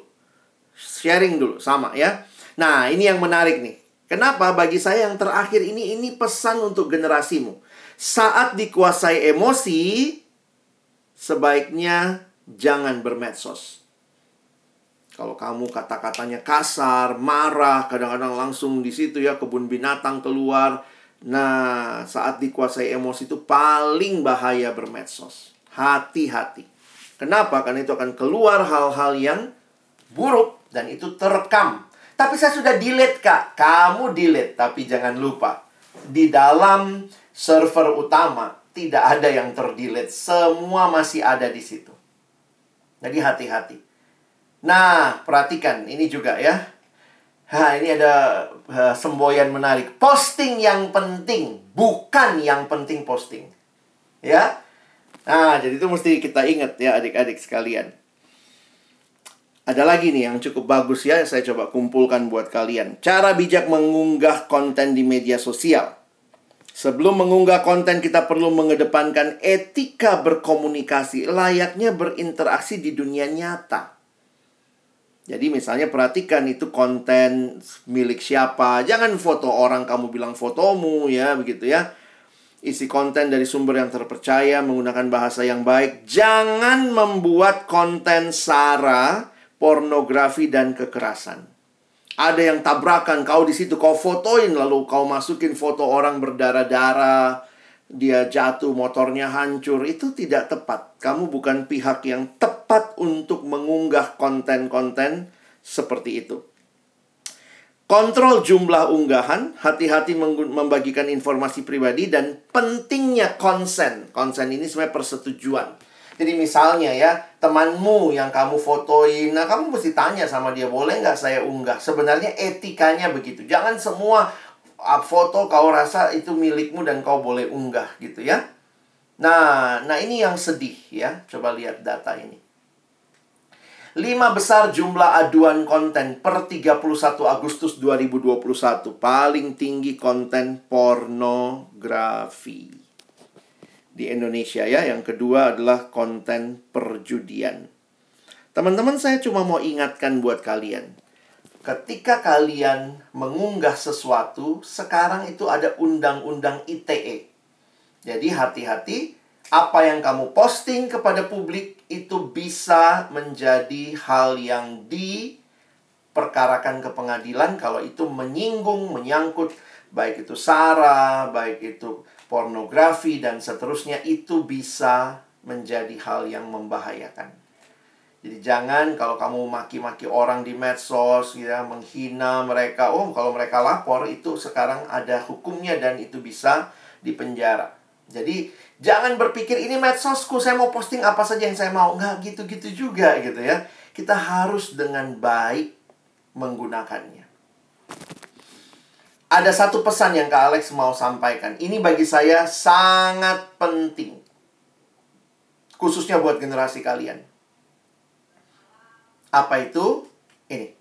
Sharing dulu sama ya. Nah ini yang menarik nih Kenapa? Bagi saya yang terakhir ini ini pesan untuk generasimu. Saat dikuasai emosi, sebaiknya jangan bermedsos. Kalau kamu kata-katanya kasar, marah, kadang-kadang langsung di situ ya kebun binatang keluar. Nah, saat dikuasai emosi itu paling bahaya bermedsos. Hati-hati. Kenapa? Karena itu akan keluar hal-hal yang buruk dan itu terekam tapi saya sudah delete, Kak. Kamu delete, tapi jangan lupa. Di dalam server utama, tidak ada yang terdelete. Semua masih ada di situ. Jadi hati-hati. Nah, perhatikan. Ini juga ya. Nah, ini ada uh, semboyan menarik. Posting yang penting, bukan yang penting posting. Ya. Nah, jadi itu mesti kita ingat ya adik-adik sekalian. Ada lagi nih yang cukup bagus ya, saya coba kumpulkan buat kalian. Cara bijak mengunggah konten di media sosial. Sebelum mengunggah konten, kita perlu mengedepankan etika berkomunikasi, layaknya berinteraksi di dunia nyata. Jadi misalnya perhatikan itu konten milik siapa. Jangan foto orang kamu bilang fotomu ya, begitu ya. Isi konten dari sumber yang terpercaya menggunakan bahasa yang baik. Jangan membuat konten sara pornografi dan kekerasan. Ada yang tabrakan kau di situ kau fotoin lalu kau masukin foto orang berdarah-darah, dia jatuh motornya hancur itu tidak tepat. Kamu bukan pihak yang tepat untuk mengunggah konten-konten seperti itu. Kontrol jumlah unggahan, hati-hati membagikan informasi pribadi dan pentingnya konsen. Konsen ini sebenarnya persetujuan. Jadi misalnya ya, temanmu yang kamu fotoin, nah kamu mesti tanya sama dia, boleh nggak saya unggah? Sebenarnya etikanya begitu. Jangan semua foto kau rasa itu milikmu dan kau boleh unggah gitu ya. Nah, nah ini yang sedih ya. Coba lihat data ini. Lima besar jumlah aduan konten per 31 Agustus 2021. Paling tinggi konten pornografi. Di Indonesia ya. Yang kedua adalah konten perjudian. Teman-teman saya cuma mau ingatkan buat kalian. Ketika kalian mengunggah sesuatu, sekarang itu ada undang-undang ITE. Jadi hati-hati apa yang kamu posting kepada publik itu bisa menjadi hal yang diperkarakan ke pengadilan kalau itu menyinggung, menyangkut baik itu sara, baik itu pornografi dan seterusnya itu bisa menjadi hal yang membahayakan. Jadi jangan kalau kamu maki-maki orang di medsos ya menghina mereka, oh kalau mereka lapor itu sekarang ada hukumnya dan itu bisa dipenjara. Jadi jangan berpikir ini medsosku, saya mau posting apa saja yang saya mau. Nggak gitu-gitu juga gitu ya. Kita harus dengan baik menggunakannya. Ada satu pesan yang Kak Alex mau sampaikan. Ini bagi saya sangat penting. Khususnya buat generasi kalian. Apa itu? Ini.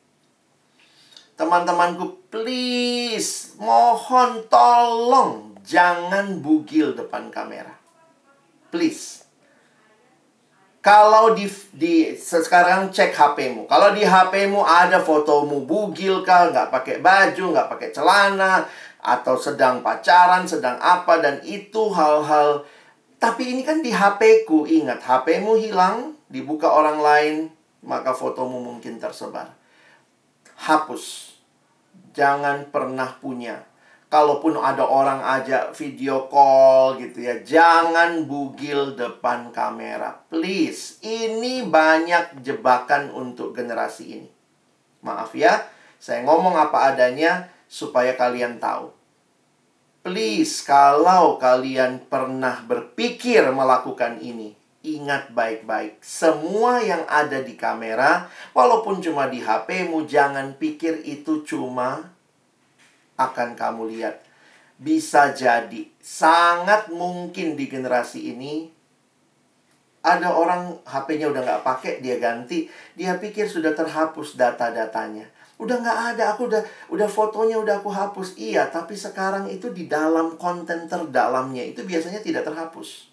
Teman-temanku, please, mohon tolong jangan bugil depan kamera. Please. Kalau di, di sekarang cek HP-mu. Kalau di HP-mu ada fotomu bugil kah, nggak pakai baju, nggak pakai celana, atau sedang pacaran, sedang apa, dan itu hal-hal. Tapi ini kan di HP-ku, ingat HP-mu hilang, dibuka orang lain, maka fotomu mungkin tersebar. Hapus. Jangan pernah punya kalaupun ada orang ajak video call gitu ya, jangan bugil depan kamera. Please, ini banyak jebakan untuk generasi ini. Maaf ya, saya ngomong apa adanya supaya kalian tahu. Please, kalau kalian pernah berpikir melakukan ini, ingat baik-baik. Semua yang ada di kamera, walaupun cuma di HP-mu, jangan pikir itu cuma akan kamu lihat. Bisa jadi, sangat mungkin di generasi ini ada orang HP-nya udah nggak pakai, dia ganti, dia pikir sudah terhapus data-datanya. Udah nggak ada, aku udah udah fotonya udah aku hapus. Iya, tapi sekarang itu di dalam konten terdalamnya itu biasanya tidak terhapus.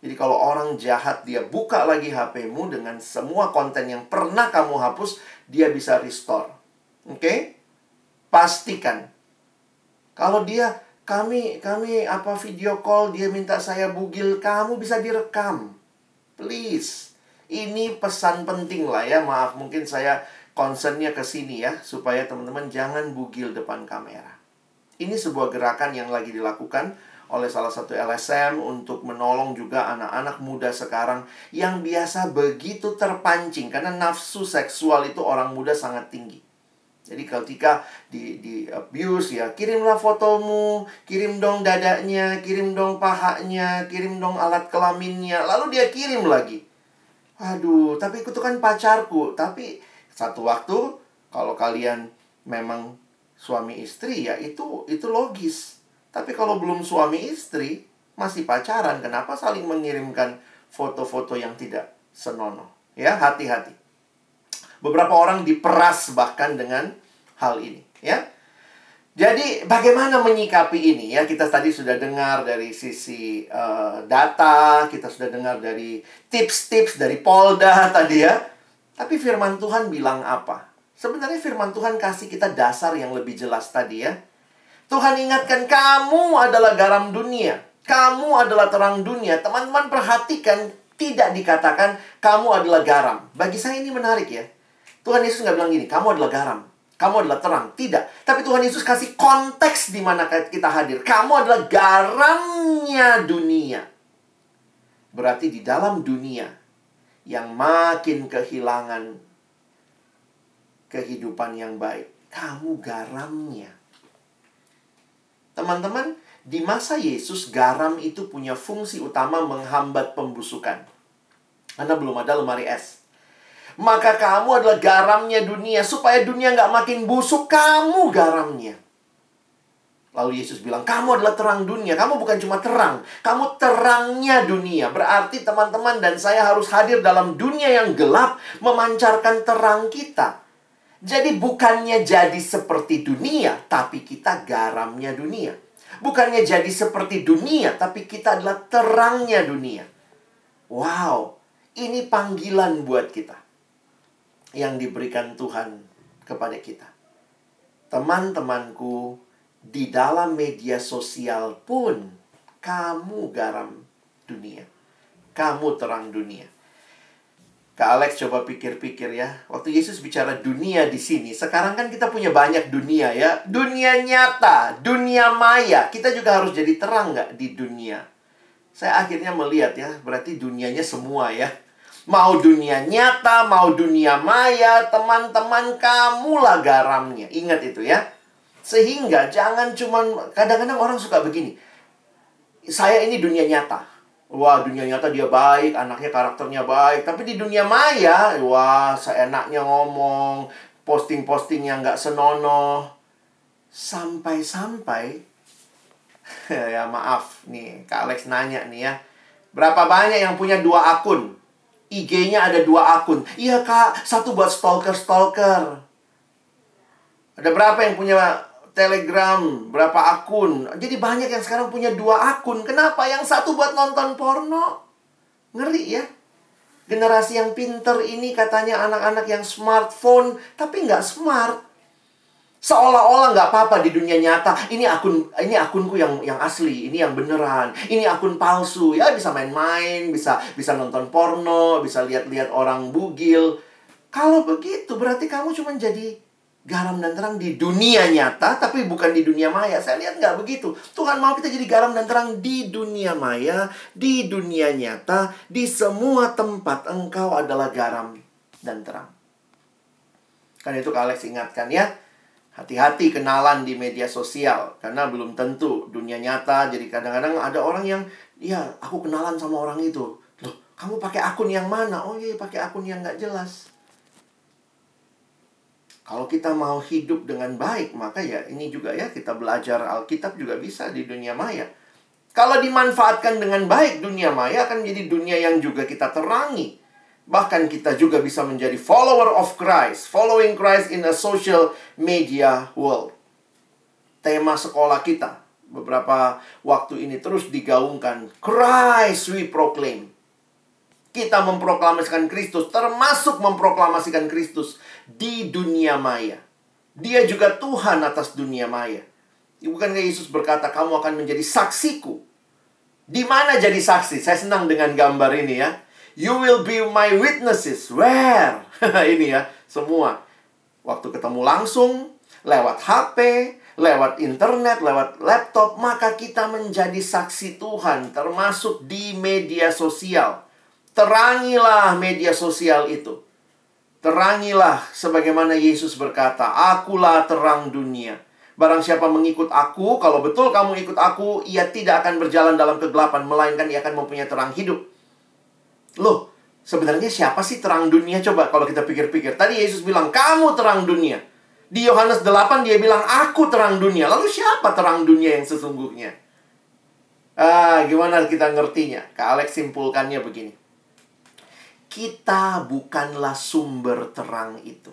Jadi kalau orang jahat dia buka lagi HP-mu dengan semua konten yang pernah kamu hapus, dia bisa restore. Oke? Okay? Pastikan kalau dia kami kami apa video call dia minta saya bugil, kamu bisa direkam. Please. Ini pesan penting lah ya. Maaf mungkin saya concernnya ke sini ya supaya teman-teman jangan bugil depan kamera. Ini sebuah gerakan yang lagi dilakukan oleh salah satu LSM untuk menolong juga anak-anak muda sekarang yang biasa begitu terpancing karena nafsu seksual itu orang muda sangat tinggi. Jadi ketika di, di abuse ya, kirimlah fotomu, kirim dong dadanya, kirim dong pahanya, kirim dong alat kelaminnya. Lalu dia kirim lagi. Aduh, tapi itu kan pacarku. Tapi satu waktu kalau kalian memang suami istri ya itu itu logis. Tapi kalau belum suami istri, masih pacaran, kenapa saling mengirimkan foto-foto yang tidak senonoh? Ya, hati-hati. Beberapa orang diperas bahkan dengan hal ini, ya. Jadi bagaimana menyikapi ini ya? Kita tadi sudah dengar dari sisi uh, data, kita sudah dengar dari tips-tips dari Polda tadi ya. Tapi firman Tuhan bilang apa? Sebenarnya firman Tuhan kasih kita dasar yang lebih jelas tadi ya. Tuhan ingatkan kamu adalah garam dunia. Kamu adalah terang dunia. Teman-teman perhatikan tidak dikatakan kamu adalah garam. Bagi saya ini menarik ya. Tuhan Yesus nggak bilang gini, kamu adalah garam. Kamu adalah terang. Tidak. Tapi Tuhan Yesus kasih konteks di mana kita hadir. Kamu adalah garamnya dunia. Berarti di dalam dunia yang makin kehilangan kehidupan yang baik. Kamu garamnya. Teman-teman, di masa Yesus, garam itu punya fungsi utama menghambat pembusukan. Karena belum ada lemari es. Maka kamu adalah garamnya dunia. Supaya dunia nggak makin busuk, kamu garamnya. Lalu Yesus bilang, kamu adalah terang dunia. Kamu bukan cuma terang. Kamu terangnya dunia. Berarti teman-teman dan saya harus hadir dalam dunia yang gelap. Memancarkan terang kita. Jadi bukannya jadi seperti dunia. Tapi kita garamnya dunia. Bukannya jadi seperti dunia. Tapi kita adalah terangnya dunia. Wow. Ini panggilan buat kita. Yang diberikan Tuhan kepada kita. Teman-temanku, di dalam media sosial pun kamu garam dunia. Kamu terang dunia. Kak Alex coba pikir-pikir ya. Waktu Yesus bicara dunia di sini, sekarang kan kita punya banyak dunia ya. Dunia nyata, dunia maya. Kita juga harus jadi terang nggak di dunia? Saya akhirnya melihat ya, berarti dunianya semua ya. Mau dunia nyata, mau dunia maya, teman-teman kamulah garamnya. Ingat itu ya. Sehingga jangan cuman kadang-kadang orang suka begini. Saya ini dunia nyata. Wah, dunia nyata dia baik, anaknya karakternya baik. Tapi di dunia maya, wah, seenaknya ngomong, posting-posting yang nggak senonoh. Sampai-sampai, ya maaf nih, Kak Alex nanya nih ya. Berapa banyak yang punya dua akun? IG-nya ada dua akun. Iya kak, satu buat stalker-stalker. Ada berapa yang punya Telegram, berapa akun. Jadi banyak yang sekarang punya dua akun. Kenapa? Yang satu buat nonton porno. Ngeri ya. Generasi yang pinter ini katanya anak-anak yang smartphone, tapi nggak smart. Seolah-olah nggak apa-apa di dunia nyata. Ini akun, ini akunku yang yang asli, ini yang beneran. Ini akun palsu. Ya bisa main-main, bisa bisa nonton porno, bisa lihat-lihat orang bugil. Kalau begitu berarti kamu cuma jadi garam dan terang di dunia nyata, tapi bukan di dunia maya. Saya lihat nggak begitu. Tuhan mau kita jadi garam dan terang di dunia maya, di dunia nyata, di semua tempat engkau adalah garam dan terang. Kan itu Alex ingatkan ya. Hati-hati kenalan di media sosial karena belum tentu dunia nyata. Jadi kadang-kadang ada orang yang ya aku kenalan sama orang itu. Loh, kamu pakai akun yang mana? Oh iya, pakai akun yang nggak jelas. Kalau kita mau hidup dengan baik, maka ya ini juga ya kita belajar Alkitab juga bisa di dunia maya. Kalau dimanfaatkan dengan baik dunia maya akan menjadi dunia yang juga kita terangi. Bahkan kita juga bisa menjadi follower of Christ, following Christ in a social media world. Tema sekolah kita beberapa waktu ini terus digaungkan, Christ we proclaim. Kita memproklamasikan Kristus, termasuk memproklamasikan Kristus di dunia maya. Dia juga Tuhan atas dunia maya. Bukankah Yesus berkata, kamu akan menjadi saksiku. Di mana jadi saksi? Saya senang dengan gambar ini ya. You will be my witnesses. Where? ini ya, semua. Waktu ketemu langsung, lewat HP, lewat internet, lewat laptop, maka kita menjadi saksi Tuhan, termasuk di media sosial. Terangilah media sosial itu. Terangilah sebagaimana Yesus berkata, Akulah terang dunia. Barang siapa mengikut aku, kalau betul kamu ikut aku, ia tidak akan berjalan dalam kegelapan, melainkan ia akan mempunyai terang hidup. Loh, sebenarnya siapa sih terang dunia? Coba kalau kita pikir-pikir. Tadi Yesus bilang, kamu terang dunia. Di Yohanes 8 dia bilang, aku terang dunia. Lalu siapa terang dunia yang sesungguhnya? Ah, gimana kita ngertinya? Kak Alex simpulkannya begini kita bukanlah sumber terang itu.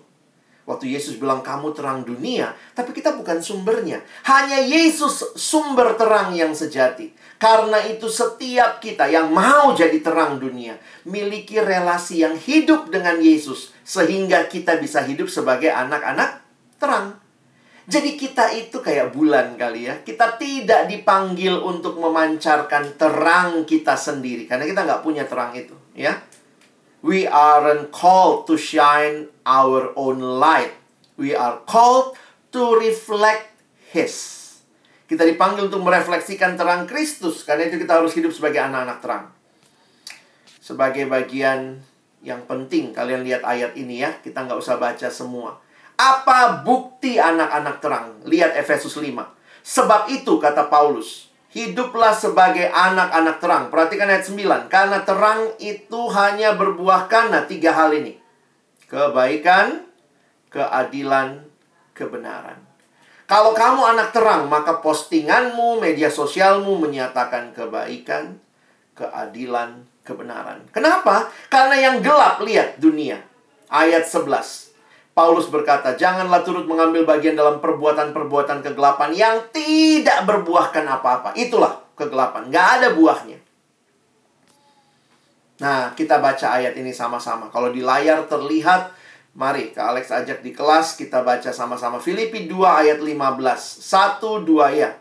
Waktu Yesus bilang kamu terang dunia, tapi kita bukan sumbernya. Hanya Yesus sumber terang yang sejati. Karena itu setiap kita yang mau jadi terang dunia, miliki relasi yang hidup dengan Yesus sehingga kita bisa hidup sebagai anak-anak terang. Jadi kita itu kayak bulan kali ya. Kita tidak dipanggil untuk memancarkan terang kita sendiri karena kita nggak punya terang itu, ya we aren't called to shine our own light. We are called to reflect His. Kita dipanggil untuk merefleksikan terang Kristus. Karena itu kita harus hidup sebagai anak-anak terang. Sebagai bagian yang penting, kalian lihat ayat ini ya. Kita nggak usah baca semua. Apa bukti anak-anak terang? Lihat Efesus 5. Sebab itu, kata Paulus, Hiduplah sebagai anak-anak terang. Perhatikan ayat 9. Karena terang itu hanya berbuah karena tiga hal ini. Kebaikan, keadilan, kebenaran. Kalau kamu anak terang, maka postinganmu, media sosialmu menyatakan kebaikan, keadilan, kebenaran. Kenapa? Karena yang gelap lihat dunia. Ayat 11. Paulus berkata, "Janganlah turut mengambil bagian dalam perbuatan-perbuatan kegelapan yang tidak berbuahkan apa-apa." Itulah kegelapan, nggak ada buahnya. Nah, kita baca ayat ini sama-sama. Kalau di layar terlihat, mari Kak Alex ajak di kelas, kita baca sama-sama. Filipi 2 ayat 15. 1, 2 ya.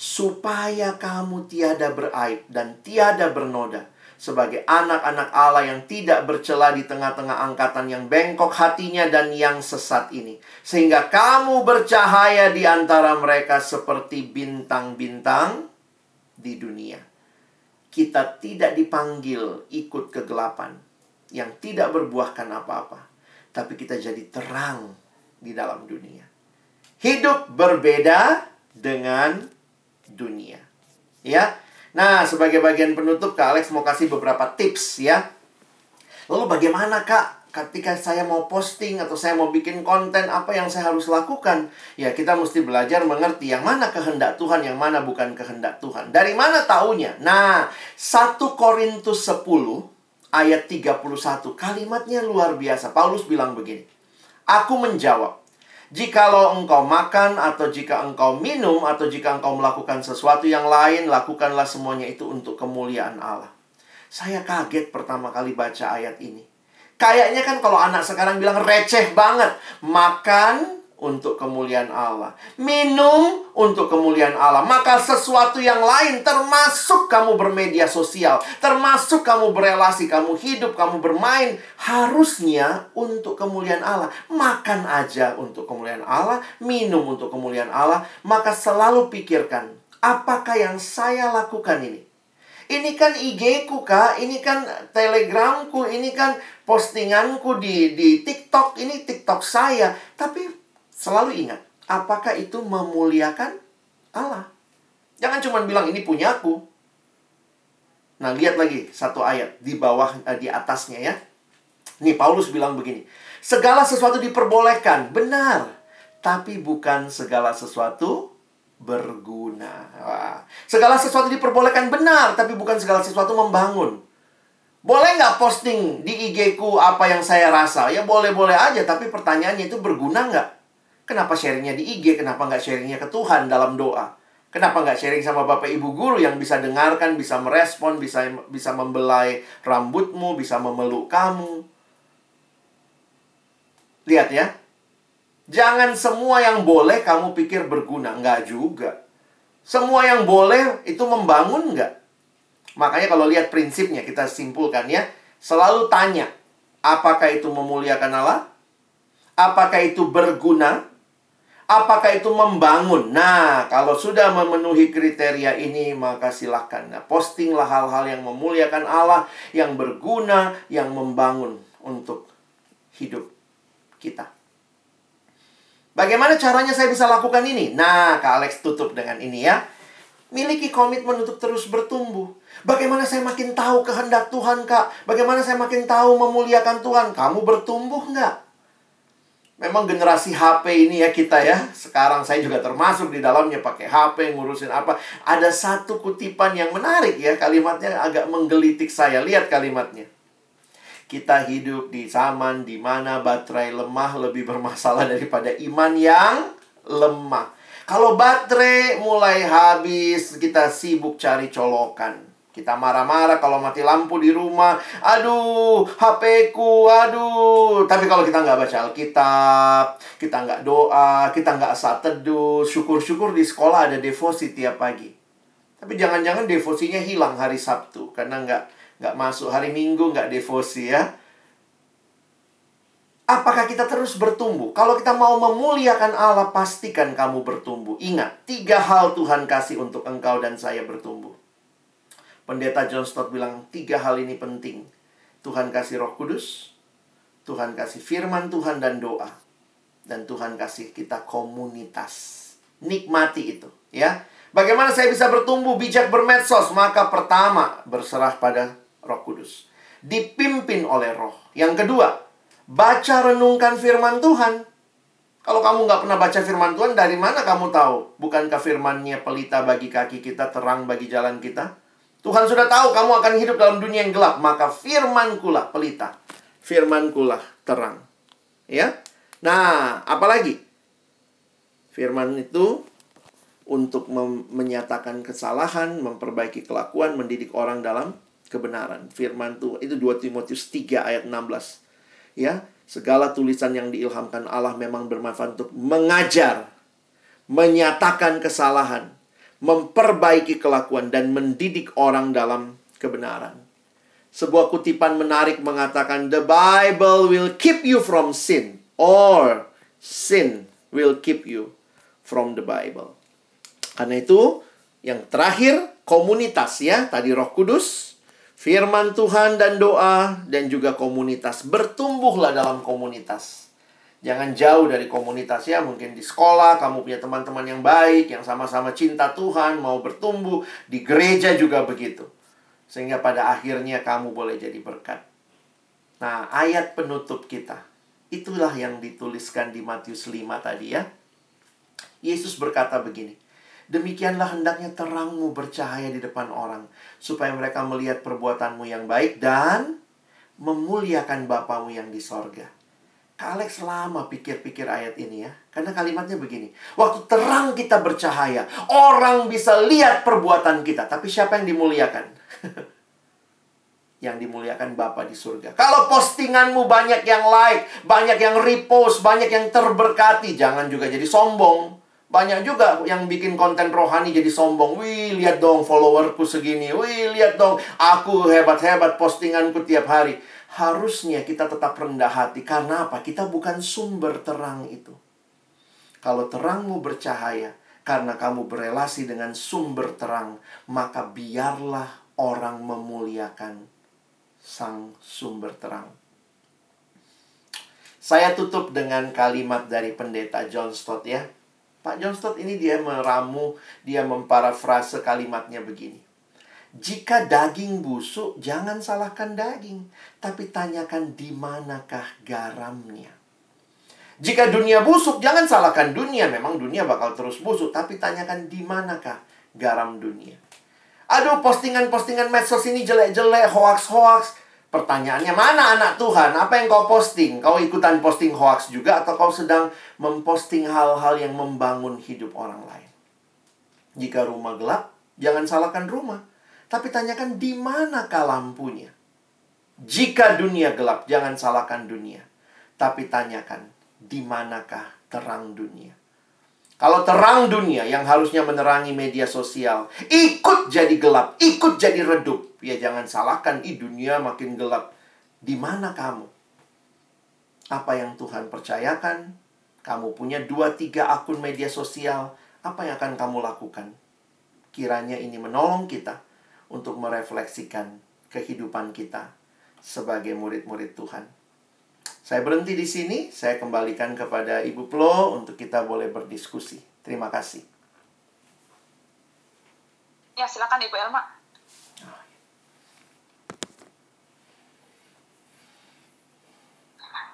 Supaya kamu tiada beraib dan tiada bernoda sebagai anak-anak Allah yang tidak bercela di tengah-tengah angkatan yang bengkok hatinya dan yang sesat ini. Sehingga kamu bercahaya di antara mereka seperti bintang-bintang di dunia. Kita tidak dipanggil ikut kegelapan yang tidak berbuahkan apa-apa. Tapi kita jadi terang di dalam dunia. Hidup berbeda dengan dunia. Ya, Nah, sebagai bagian penutup, Kak Alex mau kasih beberapa tips ya. Lalu bagaimana Kak ketika saya mau posting atau saya mau bikin konten apa yang saya harus lakukan? Ya, kita mesti belajar mengerti yang mana kehendak Tuhan, yang mana bukan kehendak Tuhan. Dari mana taunya? Nah, 1 Korintus 10 ayat 31 kalimatnya luar biasa. Paulus bilang begini. Aku menjawab, Jikalau engkau makan atau jika engkau minum atau jika engkau melakukan sesuatu yang lain, lakukanlah semuanya itu untuk kemuliaan Allah. Saya kaget pertama kali baca ayat ini. Kayaknya kan kalau anak sekarang bilang receh banget. Makan untuk kemuliaan Allah. Minum untuk kemuliaan Allah. Maka sesuatu yang lain termasuk kamu bermedia sosial, termasuk kamu berelasi, kamu hidup, kamu bermain harusnya untuk kemuliaan Allah. Makan aja untuk kemuliaan Allah, minum untuk kemuliaan Allah, maka selalu pikirkan apakah yang saya lakukan ini? Ini kan IG-ku, Kak. Ini kan Telegramku. Ini kan postinganku di, di TikTok. Ini TikTok saya. Tapi Selalu ingat, apakah itu memuliakan Allah? Jangan cuma bilang ini punyaku. Nah, lihat lagi satu ayat di bawah eh, di atasnya ya. Nih Paulus bilang begini, segala sesuatu diperbolehkan, benar, tapi bukan segala sesuatu berguna. Wah. Segala sesuatu diperbolehkan benar, tapi bukan segala sesuatu membangun. Boleh nggak posting di IG ku apa yang saya rasa? Ya boleh-boleh aja, tapi pertanyaannya itu berguna nggak? Kenapa sharingnya di IG? Kenapa nggak sharingnya ke Tuhan dalam doa? Kenapa nggak sharing sama Bapak Ibu Guru yang bisa dengarkan, bisa merespon, bisa bisa membelai rambutmu, bisa memeluk kamu? Lihat ya. Jangan semua yang boleh kamu pikir berguna. Nggak juga. Semua yang boleh itu membangun nggak? Makanya kalau lihat prinsipnya, kita simpulkan ya. Selalu tanya, apakah itu memuliakan Allah? Apakah itu berguna? Apakah itu membangun? Nah, kalau sudah memenuhi kriteria ini, maka silahkan. Nah, postinglah hal-hal yang memuliakan Allah, yang berguna, yang membangun untuk hidup kita. Bagaimana caranya saya bisa lakukan ini? Nah, Kak Alex tutup dengan ini ya. Miliki komitmen untuk terus bertumbuh. Bagaimana saya makin tahu kehendak Tuhan, Kak? Bagaimana saya makin tahu memuliakan Tuhan? Kamu bertumbuh nggak? Memang generasi HP ini ya kita ya. Sekarang saya juga termasuk di dalamnya pakai HP ngurusin apa. Ada satu kutipan yang menarik ya. Kalimatnya agak menggelitik saya. Lihat kalimatnya. Kita hidup di zaman di mana baterai lemah lebih bermasalah daripada iman yang lemah. Kalau baterai mulai habis, kita sibuk cari colokan. Kita marah-marah kalau mati lampu di rumah. Aduh, HP ku, aduh. Tapi kalau kita nggak baca Alkitab, kita nggak doa, kita nggak saat teduh, syukur-syukur di sekolah ada devosi tiap pagi. Tapi jangan-jangan devosinya hilang hari Sabtu karena nggak nggak masuk hari Minggu nggak devosi ya. Apakah kita terus bertumbuh? Kalau kita mau memuliakan Allah, pastikan kamu bertumbuh. Ingat, tiga hal Tuhan kasih untuk engkau dan saya bertumbuh. Pendeta John Stott bilang tiga hal ini penting. Tuhan kasih roh kudus, Tuhan kasih firman Tuhan dan doa. Dan Tuhan kasih kita komunitas. Nikmati itu, ya. Bagaimana saya bisa bertumbuh bijak bermedsos? Maka pertama, berserah pada Roh Kudus. Dipimpin oleh Roh. Yang kedua, baca renungkan firman Tuhan. Kalau kamu nggak pernah baca firman Tuhan, dari mana kamu tahu? Bukankah firmannya pelita bagi kaki kita, terang bagi jalan kita? Tuhan sudah tahu kamu akan hidup dalam dunia yang gelap. Maka firmankulah pelita. Firmankulah terang. Ya. Nah, apalagi? Firman itu untuk menyatakan kesalahan, memperbaiki kelakuan, mendidik orang dalam kebenaran. Firman itu itu 2 Timotius 3 ayat 16. Ya, Segala tulisan yang diilhamkan Allah memang bermanfaat untuk mengajar, menyatakan kesalahan, memperbaiki kelakuan, dan mendidik orang dalam kebenaran. Sebuah kutipan menarik mengatakan, "The Bible will keep you from sin, or sin will keep you from the Bible." Karena itu, yang terakhir komunitas ya, tadi Roh Kudus, firman Tuhan dan doa dan juga komunitas. Bertumbuhlah dalam komunitas. Jangan jauh dari komunitas ya, mungkin di sekolah kamu punya teman-teman yang baik, yang sama-sama cinta Tuhan, mau bertumbuh, di gereja juga begitu. Sehingga pada akhirnya kamu boleh jadi berkat. Nah, ayat penutup kita. Itulah yang dituliskan di Matius 5 tadi ya. Yesus berkata begini, Demikianlah hendaknya terangmu bercahaya di depan orang, supaya mereka melihat perbuatanmu yang baik dan memuliakan Bapamu yang di sorga. Kak Alex lama pikir-pikir ayat ini ya. Karena kalimatnya begini. Waktu terang kita bercahaya, orang bisa lihat perbuatan kita. Tapi siapa yang dimuliakan? yang dimuliakan Bapa di surga. Kalau postinganmu banyak yang like, banyak yang repost, banyak yang terberkati, jangan juga jadi sombong. Banyak juga yang bikin konten rohani jadi sombong. Wih, lihat dong followerku segini. Wih, lihat dong aku hebat-hebat postinganku tiap hari. Harusnya kita tetap rendah hati. Karena apa? Kita bukan sumber terang itu. Kalau terangmu bercahaya, karena kamu berelasi dengan sumber terang, maka biarlah orang memuliakan sang sumber terang. Saya tutup dengan kalimat dari pendeta John Stott ya. Pak John Stott ini dia meramu, dia memparafrase kalimatnya begini. Jika daging busuk, jangan salahkan daging, tapi tanyakan di manakah garamnya. Jika dunia busuk, jangan salahkan dunia. Memang dunia bakal terus busuk, tapi tanyakan di manakah garam dunia. Aduh, postingan-postingan medsos ini jelek-jelek, hoax-hoax. Pertanyaannya, mana anak Tuhan? Apa yang kau posting? Kau ikutan posting hoax juga atau kau sedang memposting hal-hal yang membangun hidup orang lain? Jika rumah gelap, jangan salahkan rumah. Tapi tanyakan di manakah lampunya? Jika dunia gelap, jangan salahkan dunia. Tapi tanyakan di manakah terang dunia? Kalau terang dunia yang harusnya menerangi media sosial, ikut jadi gelap, ikut jadi redup. Ya jangan salahkan, i dunia makin gelap. Di mana kamu? Apa yang Tuhan percayakan? Kamu punya dua tiga akun media sosial. Apa yang akan kamu lakukan? Kiranya ini menolong kita untuk merefleksikan kehidupan kita sebagai murid-murid Tuhan. Saya berhenti di sini, saya kembalikan kepada Ibu Plo untuk kita boleh berdiskusi. Terima kasih. Ya, silakan Ibu Elma.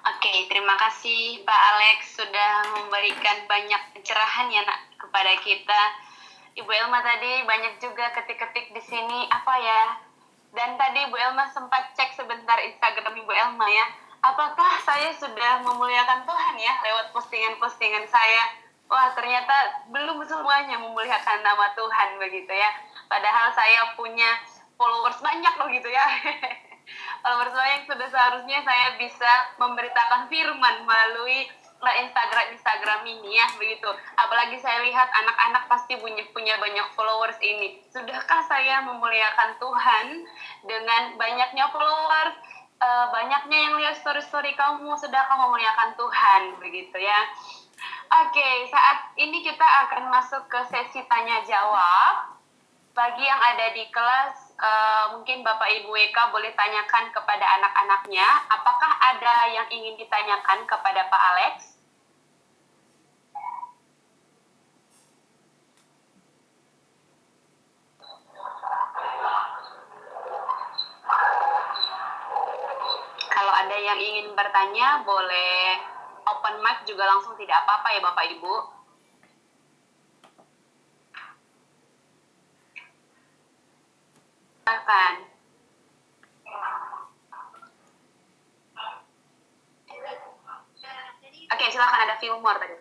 Oke, terima kasih Pak Alex sudah memberikan banyak pencerahan ya nak kepada kita. Ibu Elma tadi banyak juga ketik-ketik di sini apa ya? Dan tadi Ibu Elma sempat cek sebentar Instagram Ibu Elma ya apakah saya sudah memuliakan Tuhan ya lewat postingan-postingan saya? Wah, ternyata belum semuanya memuliakan nama Tuhan begitu ya. Padahal saya punya followers banyak loh gitu ya. followers banyak sudah seharusnya saya bisa memberitakan firman melalui Instagram Instagram ini ya begitu. Apalagi saya lihat anak-anak pasti punya punya banyak followers ini. Sudahkah saya memuliakan Tuhan dengan banyaknya followers? uh, banyaknya yang lihat story-story kamu sudah kamu memuliakan Tuhan begitu ya. Oke, saat ini kita akan masuk ke sesi tanya jawab. Bagi yang ada di kelas, uh, mungkin Bapak Ibu Eka boleh tanyakan kepada anak-anaknya, apakah ada yang ingin ditanyakan kepada Pak Alex? yang ingin bertanya boleh open mic juga langsung tidak apa-apa ya Bapak Ibu. Silakan. Oke, silakan ada Filmor tadi.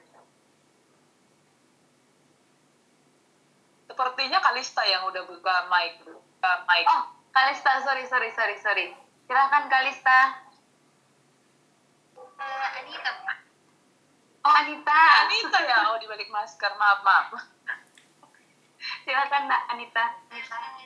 Sepertinya Kalista yang udah buka mic, buka mic. Oh, Kalista, sorry, sorry, sorry, sorry. Silakan Kalista. Eh, Anita. Oh, Anita. Anita ya, oh di balik masker, maaf maaf. Silakan Nak Anita.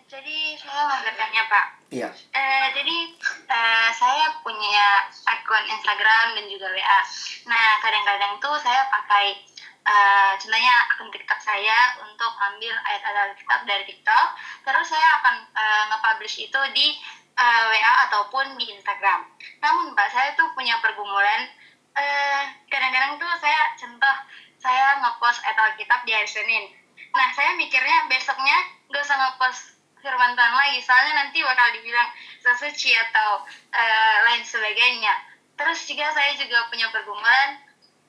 Jadi saya mau bertanya Pak. Iya. Eh, jadi eh, saya punya akun Instagram dan juga WA. Nah kadang-kadang tuh saya pakai eh, contohnya akun TikTok saya untuk ambil ayat-ayat Alkitab dari TikTok. Terus saya akan eh, nge-publish itu di eh, WA ataupun di Instagram. Namun Pak saya tuh punya pergumulan. eh, kadang-kadang tuh saya contoh saya ngepost ayat Alkitab di hari Senin. Nah, saya mikirnya besoknya gak usah ngepost firman Tuhan lagi, soalnya nanti bakal dibilang sesuci atau eh, lain sebagainya. Terus juga saya juga punya pergumulan,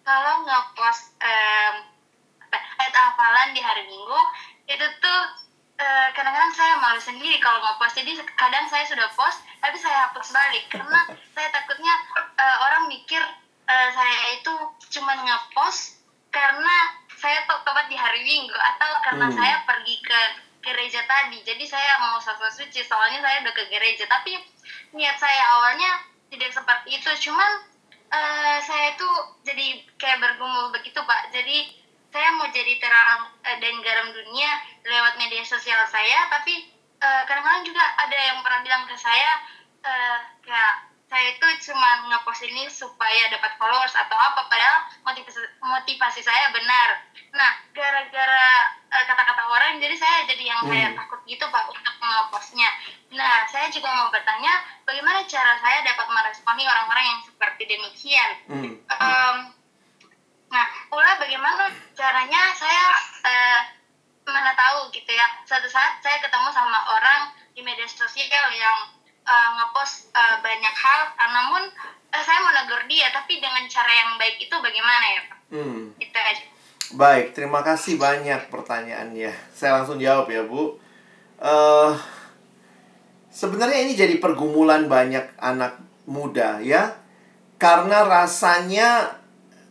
kalau ngepost apa, ayat hafalan di hari Minggu, itu tuh eh, kadang-kadang saya malu sendiri kalau ngepost. Jadi kadang saya sudah post, tapi saya hapus balik, karena saya takutnya eh, orang mikir eh, saya itu cuma ngepost karena saya to- tobat di hari Minggu atau karena Hmm. saya pergi ke gereja tadi. Jadi saya mau sasa suci soalnya saya udah ke gereja. Tapi niat saya awalnya tidak seperti itu. Cuman eh, saya itu jadi kayak bergumul begitu pak. Jadi saya mau jadi terang eh, dan garam dunia lewat media sosial saya. Tapi eh, kadang-kadang juga ada yang pernah bilang ke saya eh, kayak saya itu cuma ngepost ini supaya dapat followers atau apa padahal motivasi, motivasi saya benar nah gara-gara eh, kata-kata orang jadi saya jadi yang kayak Hmm. takut gitu pak untuk ngepostnya nah saya juga mau bertanya bagaimana cara saya dapat meresponi orang-orang yang seperti demikian Hmm. Em, nah pula bagaimana caranya saya eh, mana tahu gitu ya suatu saat saya ketemu sama orang di media sosial yang eh, ngepost eh, banyak hal ah, namun eh, saya mau negur dia tapi dengan cara yang baik itu bagaimana ya pak Hmm. itu aja Baik, terima kasih banyak pertanyaannya. Saya langsung jawab ya, Bu. eh sebenarnya ini jadi pergumulan banyak anak muda ya. Karena rasanya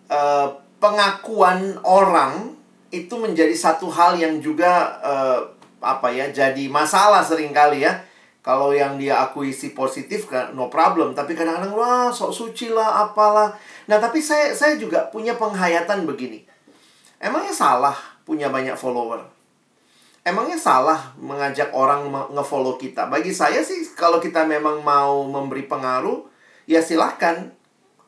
eh, pengakuan orang itu menjadi satu hal yang juga eh, apa ya, jadi masalah sering kali ya. Kalau yang dia akui si positif kan no problem, tapi kadang-kadang wah sok suci lah apalah. Nah, tapi saya saya juga punya penghayatan begini. Emangnya salah punya banyak follower? Emangnya salah mengajak orang nge-follow kita? Bagi saya sih kalau kita memang mau memberi pengaruh, ya silahkan.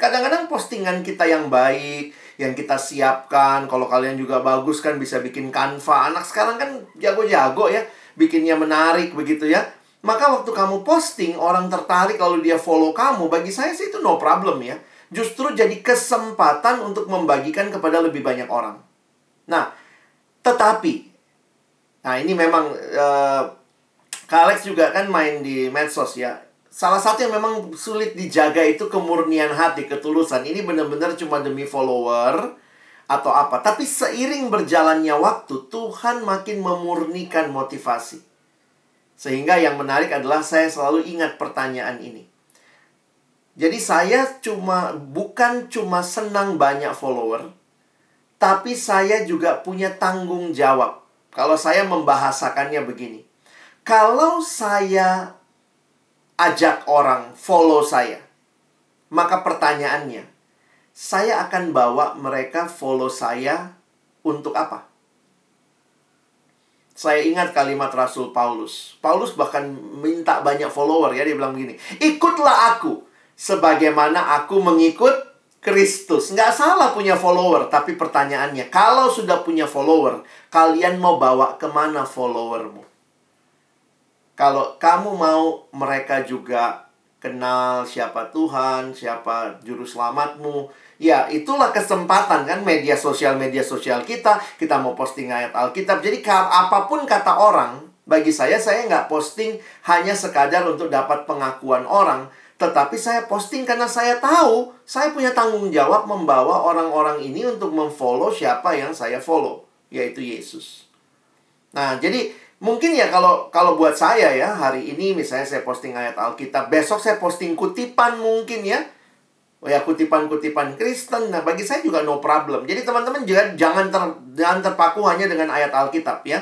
Kadang-kadang postingan kita yang baik, yang kita siapkan, kalau kalian juga bagus kan bisa bikin Canva. Anak sekarang kan jago-jago ya, bikinnya menarik begitu ya. Maka waktu kamu posting, orang tertarik lalu dia follow kamu, bagi saya sih itu no problem ya. Justru jadi kesempatan untuk membagikan kepada lebih banyak orang. Nah, tetapi, nah ini memang eh, Kak Alex juga kan main di medsos ya. Salah satu yang memang sulit dijaga itu kemurnian hati, ketulusan. Ini benar-benar cuma demi follower atau apa. Tapi seiring berjalannya waktu, Tuhan makin memurnikan motivasi. Sehingga yang menarik adalah saya selalu ingat pertanyaan ini. Jadi saya cuma bukan cuma senang banyak follower, tapi saya juga punya tanggung jawab. Kalau saya membahasakannya begini. Kalau saya ajak orang follow saya, maka pertanyaannya, saya akan bawa mereka follow saya untuk apa? Saya ingat kalimat Rasul Paulus. Paulus bahkan minta banyak follower ya, dia bilang begini, "Ikutlah aku sebagaimana aku mengikut Kristus." Nggak salah punya follower, tapi pertanyaannya, kalau sudah punya follower, kalian mau bawa ke mana followermu? Kalau kamu mau mereka juga kenal siapa Tuhan, siapa juru selamatmu, ya itulah kesempatan kan media sosial media sosial kita, kita mau posting ayat Alkitab. Jadi apa pun kata orang, bagi saya saya nggak posting hanya sekadar untuk dapat pengakuan orang, Tetapi saya posting karena saya tahu saya punya tanggung jawab membawa orang-orang ini untuk memfollow siapa yang saya follow, yaitu Yesus. Nah, jadi mungkin ya kalau kalau buat saya ya hari ini misalnya saya posting ayat Alkitab, besok saya posting kutipan mungkin ya. Oh ya kutipan-kutipan Kristen. Nah, bagi saya juga no problem. Jadi teman-teman juga jangan ter, jangan terpaku hanya dengan ayat Alkitab ya.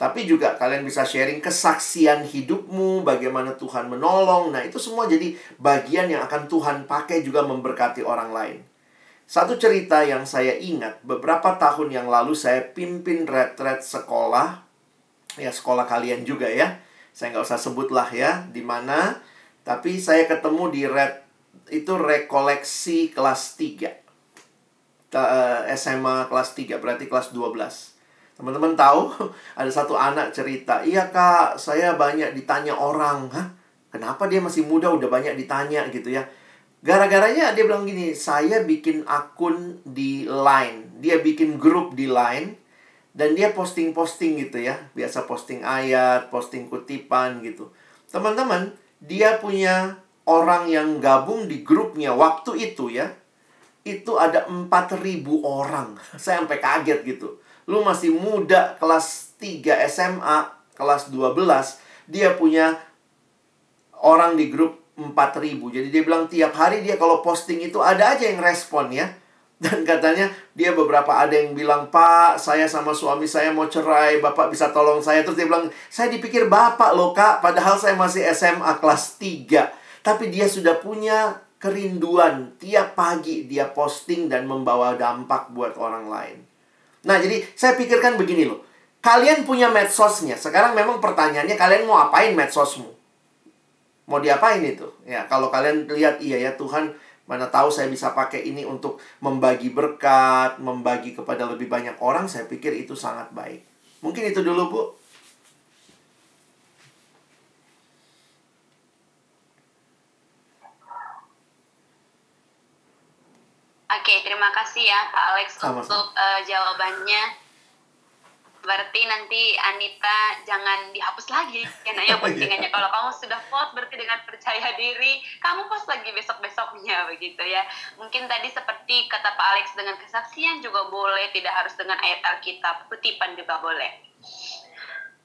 Tapi juga kalian bisa sharing kesaksian hidupmu, bagaimana Tuhan menolong. Nah, itu semua jadi bagian yang akan Tuhan pakai juga memberkati orang lain. Satu cerita yang saya ingat, beberapa tahun yang lalu saya pimpin retret sekolah. Ya, sekolah kalian juga ya. Saya nggak usah sebut lah ya, di mana. Tapi saya ketemu di itu rekoleksi kelas 3. SMA eh, kelas 3, berarti kelas 12. Teman-teman tahu, ada satu anak cerita, "Iya, Kak, saya banyak ditanya orang." Hah? Kenapa dia masih muda udah banyak ditanya gitu ya? Gara-garanya dia bilang gini, "Saya bikin akun di Line. Dia bikin grup di Line dan dia posting-posting gitu ya. Biasa posting ayat, posting kutipan gitu. Teman-teman, dia punya orang yang gabung di grupnya waktu itu ya, itu ada 4000 orang. Saya sampai kaget gitu. Lu masih muda, kelas 3 SMA, kelas 12, dia punya orang di grup 4000. Jadi dia bilang tiap hari dia kalau posting itu ada aja yang respon ya. Dan katanya dia beberapa ada yang bilang, Pak, saya sama suami saya mau cerai, Bapak bisa tolong saya. Terus dia bilang, saya dipikir Bapak loh Kak, padahal saya masih SMA kelas 3. Tapi dia sudah punya kerinduan. Tiap pagi dia posting dan membawa dampak buat orang lain. Nah, jadi saya pikirkan begini loh. Kalian punya medsosnya. Sekarang memang pertanyaannya kalian mau apain medsosmu? Mau diapain itu? Ya, kalau kalian lihat iya ya Tuhan mana tahu saya bisa pakai ini untuk membagi berkat, membagi kepada lebih banyak orang, saya pikir itu sangat baik. Mungkin itu dulu, Bu. Oke, terima kasih ya Pak Alex Sama-sama. untuk uh, jawabannya. Berarti nanti Anita jangan dihapus lagi ya nanya postingannya. Kalau kamu sudah post berarti dengan percaya diri, kamu post lagi besok-besoknya begitu ya. Mungkin tadi seperti kata Pak Alex dengan kesaksian juga boleh, tidak harus dengan ayat Alkitab, kutipan juga boleh.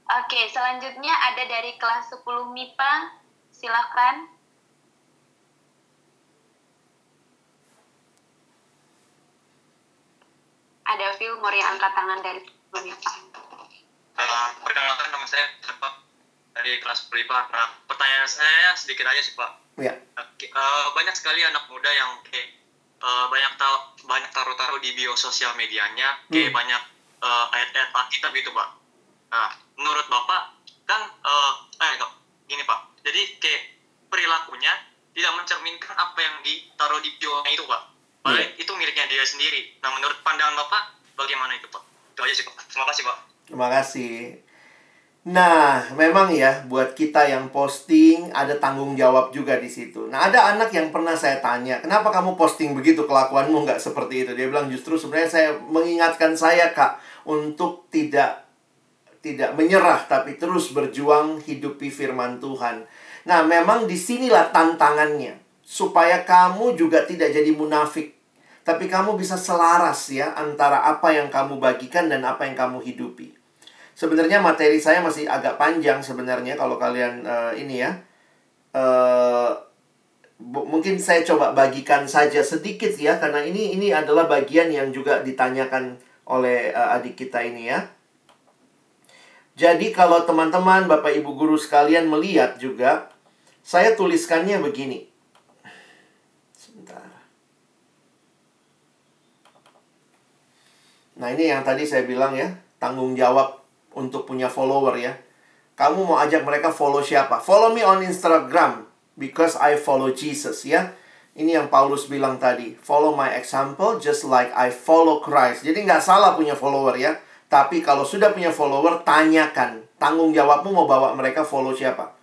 Oke, selanjutnya ada dari kelas 10 MIPA. Silakan. Phil Moria angkat tangan dari MIPA. Uh, perkenalkan nama saya Pak dari kelas PRIPA. Nah, pertanyaan saya sedikit aja sih Pak. Ya. Uh, banyak sekali anak muda yang kayak uh, banyak tahu banyak taruh-taruh di bio sosial medianya, kayak Hmm. banyak uh, ayat-ayat Alkitab gitu Pak. Nah, menurut Bapak kan uh, eh kok, gini Pak. Jadi kayak perilakunya tidak mencerminkan apa yang ditaruh di bio itu Pak. Padahal itu miliknya dia sendiri. Nah, menurut pandangan Bapak bagaimana itu Pak? Itu aja sih Pak. Terima kasih Pak. Terima kasih. Nah, memang ya buat kita yang posting ada tanggung jawab juga di situ. Nah, ada anak yang pernah saya tanya, kenapa kamu posting begitu kelakuanmu nggak seperti itu? Dia bilang justru sebenarnya saya mengingatkan saya kak untuk tidak tidak menyerah tapi terus berjuang hidupi firman Tuhan. Nah, memang di sinilah tantangannya supaya kamu juga tidak jadi munafik tapi kamu bisa selaras ya antara apa yang kamu bagikan dan apa yang kamu hidupi. Sebenarnya materi saya masih agak panjang sebenarnya kalau kalian uh, ini ya. Uh, mungkin saya coba bagikan saja sedikit ya karena ini ini adalah bagian yang juga ditanyakan oleh uh, adik kita ini ya. Jadi kalau teman-teman Bapak Ibu guru sekalian melihat juga saya tuliskannya begini. Sebentar. Nah, ini yang tadi saya bilang ya, tanggung jawab untuk punya follower ya. Kamu mau ajak mereka follow siapa? Follow me on Instagram because I follow Jesus ya. Ini yang Paulus bilang tadi. Follow my example just like I follow Christ. Jadi nggak salah punya follower ya. Tapi kalau sudah punya follower, tanyakan. Tanggung jawabmu mau bawa mereka follow siapa.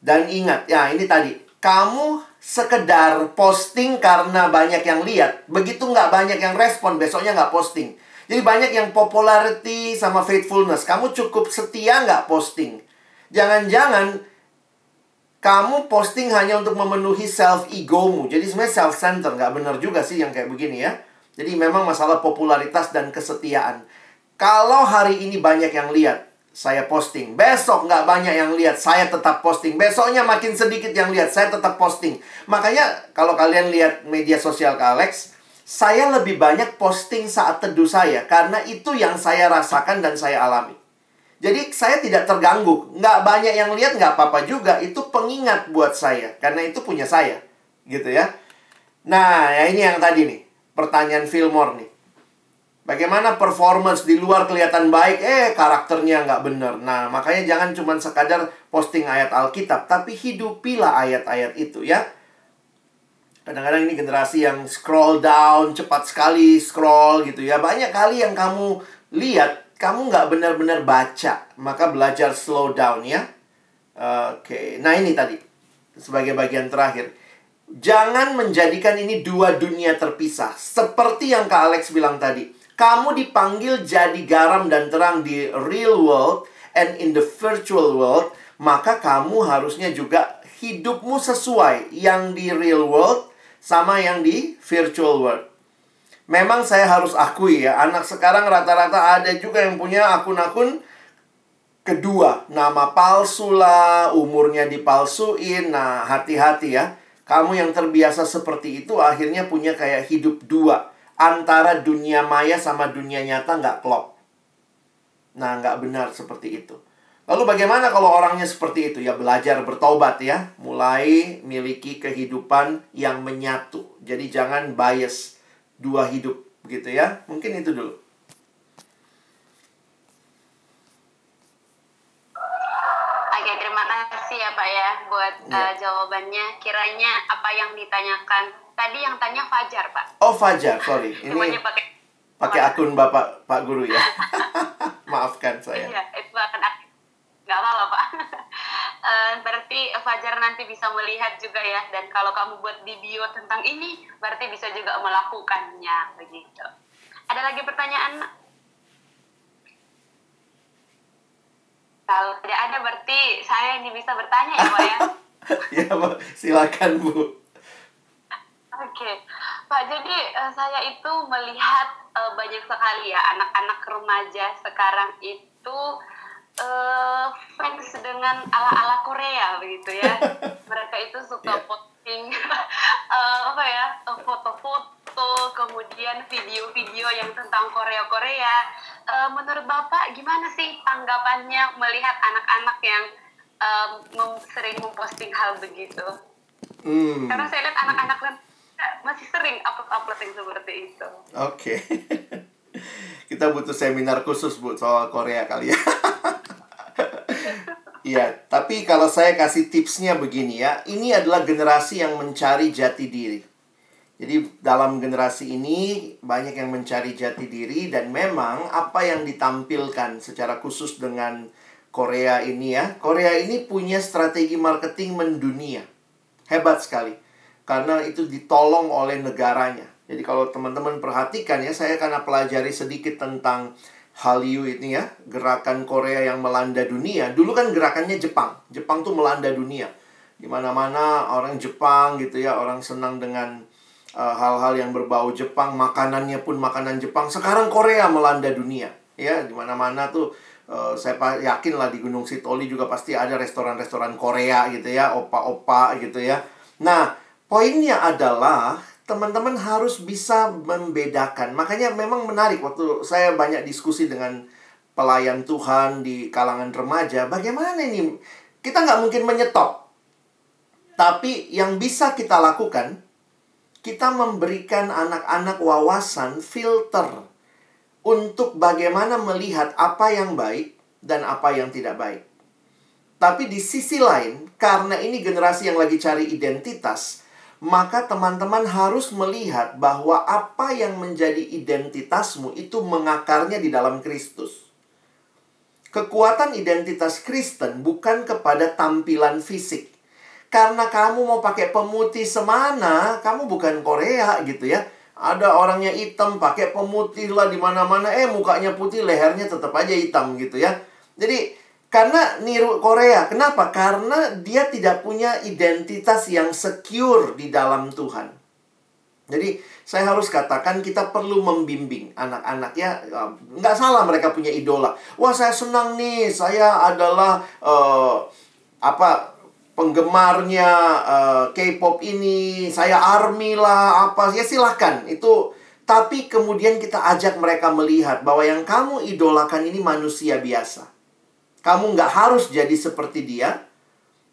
Dan ingat, ya ini tadi. Kamu sekedar posting karena banyak yang lihat. Begitu nggak banyak yang respon, besoknya nggak posting. Jadi banyak yang popularity sama faithfulness. Kamu cukup setia nggak posting? Jangan-jangan kamu posting hanya untuk memenuhi self egomu. Jadi sebenarnya self center nggak benar juga sih yang kayak begini ya. Jadi memang masalah popularitas dan kesetiaan. Kalau hari ini banyak yang lihat, saya posting. Besok nggak banyak yang lihat, saya tetap posting. Besoknya makin sedikit yang lihat, saya tetap posting. Makanya kalau kalian lihat media sosial ke Alex, saya lebih banyak posting saat teduh saya. Karena itu yang saya rasakan dan saya alami. Jadi saya tidak terganggu. Nggak banyak yang lihat, nggak apa-apa juga. Itu pengingat buat saya. Karena itu punya saya. Gitu ya. Nah, ya ini yang tadi nih. Pertanyaan Fillmore nih. Bagaimana performance di luar kelihatan baik, eh karakternya nggak bener. Nah, makanya jangan cuma sekadar posting ayat Alkitab, tapi hidupilah ayat-ayat itu ya. Kadang-kadang ini generasi yang scroll down, cepat sekali scroll gitu ya. Banyak kali yang kamu lihat, kamu nggak benar-benar baca. Maka belajar slow down ya. Oke, nah ini tadi. Sebagai bagian terakhir. Jangan menjadikan ini dua dunia terpisah. Seperti yang Kak Alex bilang tadi kamu dipanggil jadi garam dan terang di real world and in the virtual world, maka kamu harusnya juga hidupmu sesuai yang di real world sama yang di virtual world. Memang saya harus akui ya, anak sekarang rata-rata ada juga yang punya akun-akun kedua, nama palsu lah, umurnya dipalsuin. Nah, hati-hati ya. Kamu yang terbiasa seperti itu akhirnya punya kayak hidup dua antara dunia maya sama dunia nyata nggak klop. Nah, nggak benar seperti itu. Lalu bagaimana kalau orangnya seperti itu? Ya belajar bertobat ya. Mulai miliki kehidupan yang menyatu. Jadi jangan bias dua hidup gitu ya. Mungkin itu dulu. Oke, terima kasih ya Pak ya buat Ya. uh, jawabannya. Kiranya apa yang ditanyakan tadi yang tanya Fajar Pak. Oh Fajar, sorry. Ini pakai pakai akun Bapak Pak Guru ya. Maafkan saya. Iya, itu akan ak- nggak apa-apa Pak. Eh, berarti Fajar nanti bisa melihat juga ya. Dan kalau kamu buat di bio tentang ini, berarti bisa juga melakukannya begitu. Ada lagi pertanyaan? Kalau tidak ada berarti saya ini bisa bertanya ya Pak ya. ya, Bu. silakan Bu. Oke, Pak. Jadi eh, saya itu melihat eh, banyak sekali ya anak-anak remaja sekarang itu eh, fans dengan ala-ala Korea begitu ya. Mereka itu suka Iya. posting eh, apa ya eh, foto-foto, kemudian video-video yang tentang Korea-Korea. Eh, menurut Bapak gimana sih tanggapannya melihat anak-anak yang eh, mem- sering memposting hal begitu? Hmm. Karena saya lihat anak-anak lain masih sering upload-upload yang seperti itu. Oke. Kita butuh seminar khusus Bu soal Korea kali ya. Iya, tapi kalau saya kasih tipsnya begini ya, ini adalah generasi yang mencari jati diri. Jadi dalam generasi ini banyak yang mencari jati diri dan memang apa yang ditampilkan secara khusus dengan Korea ini ya. Korea ini punya strategi marketing mendunia. Hebat sekali. Karena itu ditolong oleh negaranya. Jadi kalau teman-teman perhatikan ya, saya akan pelajari sedikit tentang Hallyu ini ya, gerakan Korea yang melanda dunia. Dulu kan gerakannya Jepang. Jepang tuh melanda dunia. Di mana-mana orang Jepang gitu ya, orang senang dengan uh, hal-hal yang berbau Jepang, makanannya pun makanan Jepang. Sekarang Korea melanda dunia. Ya, di mana-mana tuh uh, saya yakin lah di Gunung Sitoli juga pasti ada restoran-restoran Korea gitu ya, opa-opa gitu ya. Nah, poinnya adalah teman-teman harus bisa membedakan. Makanya memang menarik waktu saya banyak diskusi dengan pelayan Tuhan di kalangan remaja. Bagaimana ini? Kita nggak mungkin menyetop. Tapi yang bisa kita lakukan, kita memberikan anak-anak wawasan filter untuk bagaimana melihat apa yang baik dan apa yang tidak baik. Tapi di sisi lain, karena ini generasi yang lagi cari identitas, maka teman-teman harus melihat bahwa apa yang menjadi identitasmu itu mengakarnya di dalam Kristus. Kekuatan identitas Kristen bukan kepada tampilan fisik. Karena kamu mau pakai pemutih semana, kamu bukan Korea gitu ya. Ada orangnya hitam pakai pemutih lah di mana-mana, eh mukanya putih, lehernya tetap aja hitam gitu ya. Jadi Karena niru Korea. Kenapa? Karena dia tidak punya identitas yang secure di dalam Tuhan. Jadi saya harus katakan kita perlu membimbing anak-anak ya. Nggak salah mereka punya idola. Wah saya senang nih. Saya adalah uh, apa penggemarnya uh, K-pop ini. Saya army lah apa. Ya silahkan itu tapi kemudian kita ajak mereka melihat bahwa yang kamu idolakan ini manusia biasa kamu nggak harus jadi seperti dia.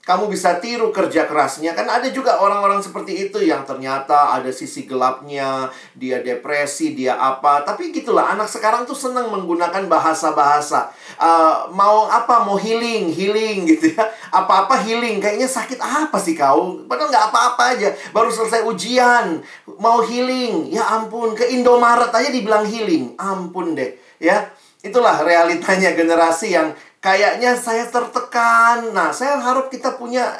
Kamu bisa tiru kerja kerasnya. Kan ada juga orang-orang seperti itu yang ternyata ada sisi gelapnya dia depresi dia apa. Tapi gitulah anak sekarang tuh senang menggunakan bahasa-bahasa. Uh, mau apa? Mau healing healing gitu ya. Apa-apa healing. Kayaknya sakit apa sih kau? Padahal nggak apa-apa aja. Baru selesai ujian mau healing. Ya ampun ke Indomaret aja dibilang healing. Ampun deh ya. Itulah realitanya generasi yang kayaknya saya tertekan. Nah, saya harap kita punya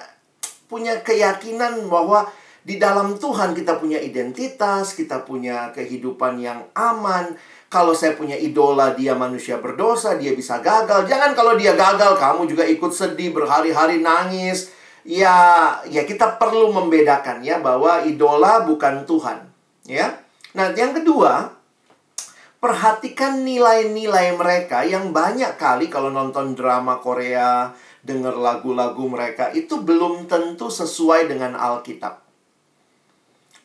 punya keyakinan bahwa di dalam Tuhan kita punya identitas, kita punya kehidupan yang aman. Kalau saya punya idola dia manusia berdosa, dia bisa gagal. Jangan kalau dia gagal kamu juga ikut sedih berhari-hari nangis. Ya, ya kita perlu membedakan ya bahwa idola bukan Tuhan, ya. Nah, yang kedua, perhatikan nilai-nilai mereka yang banyak kali kalau nonton drama Korea, dengar lagu-lagu mereka itu belum tentu sesuai dengan Alkitab.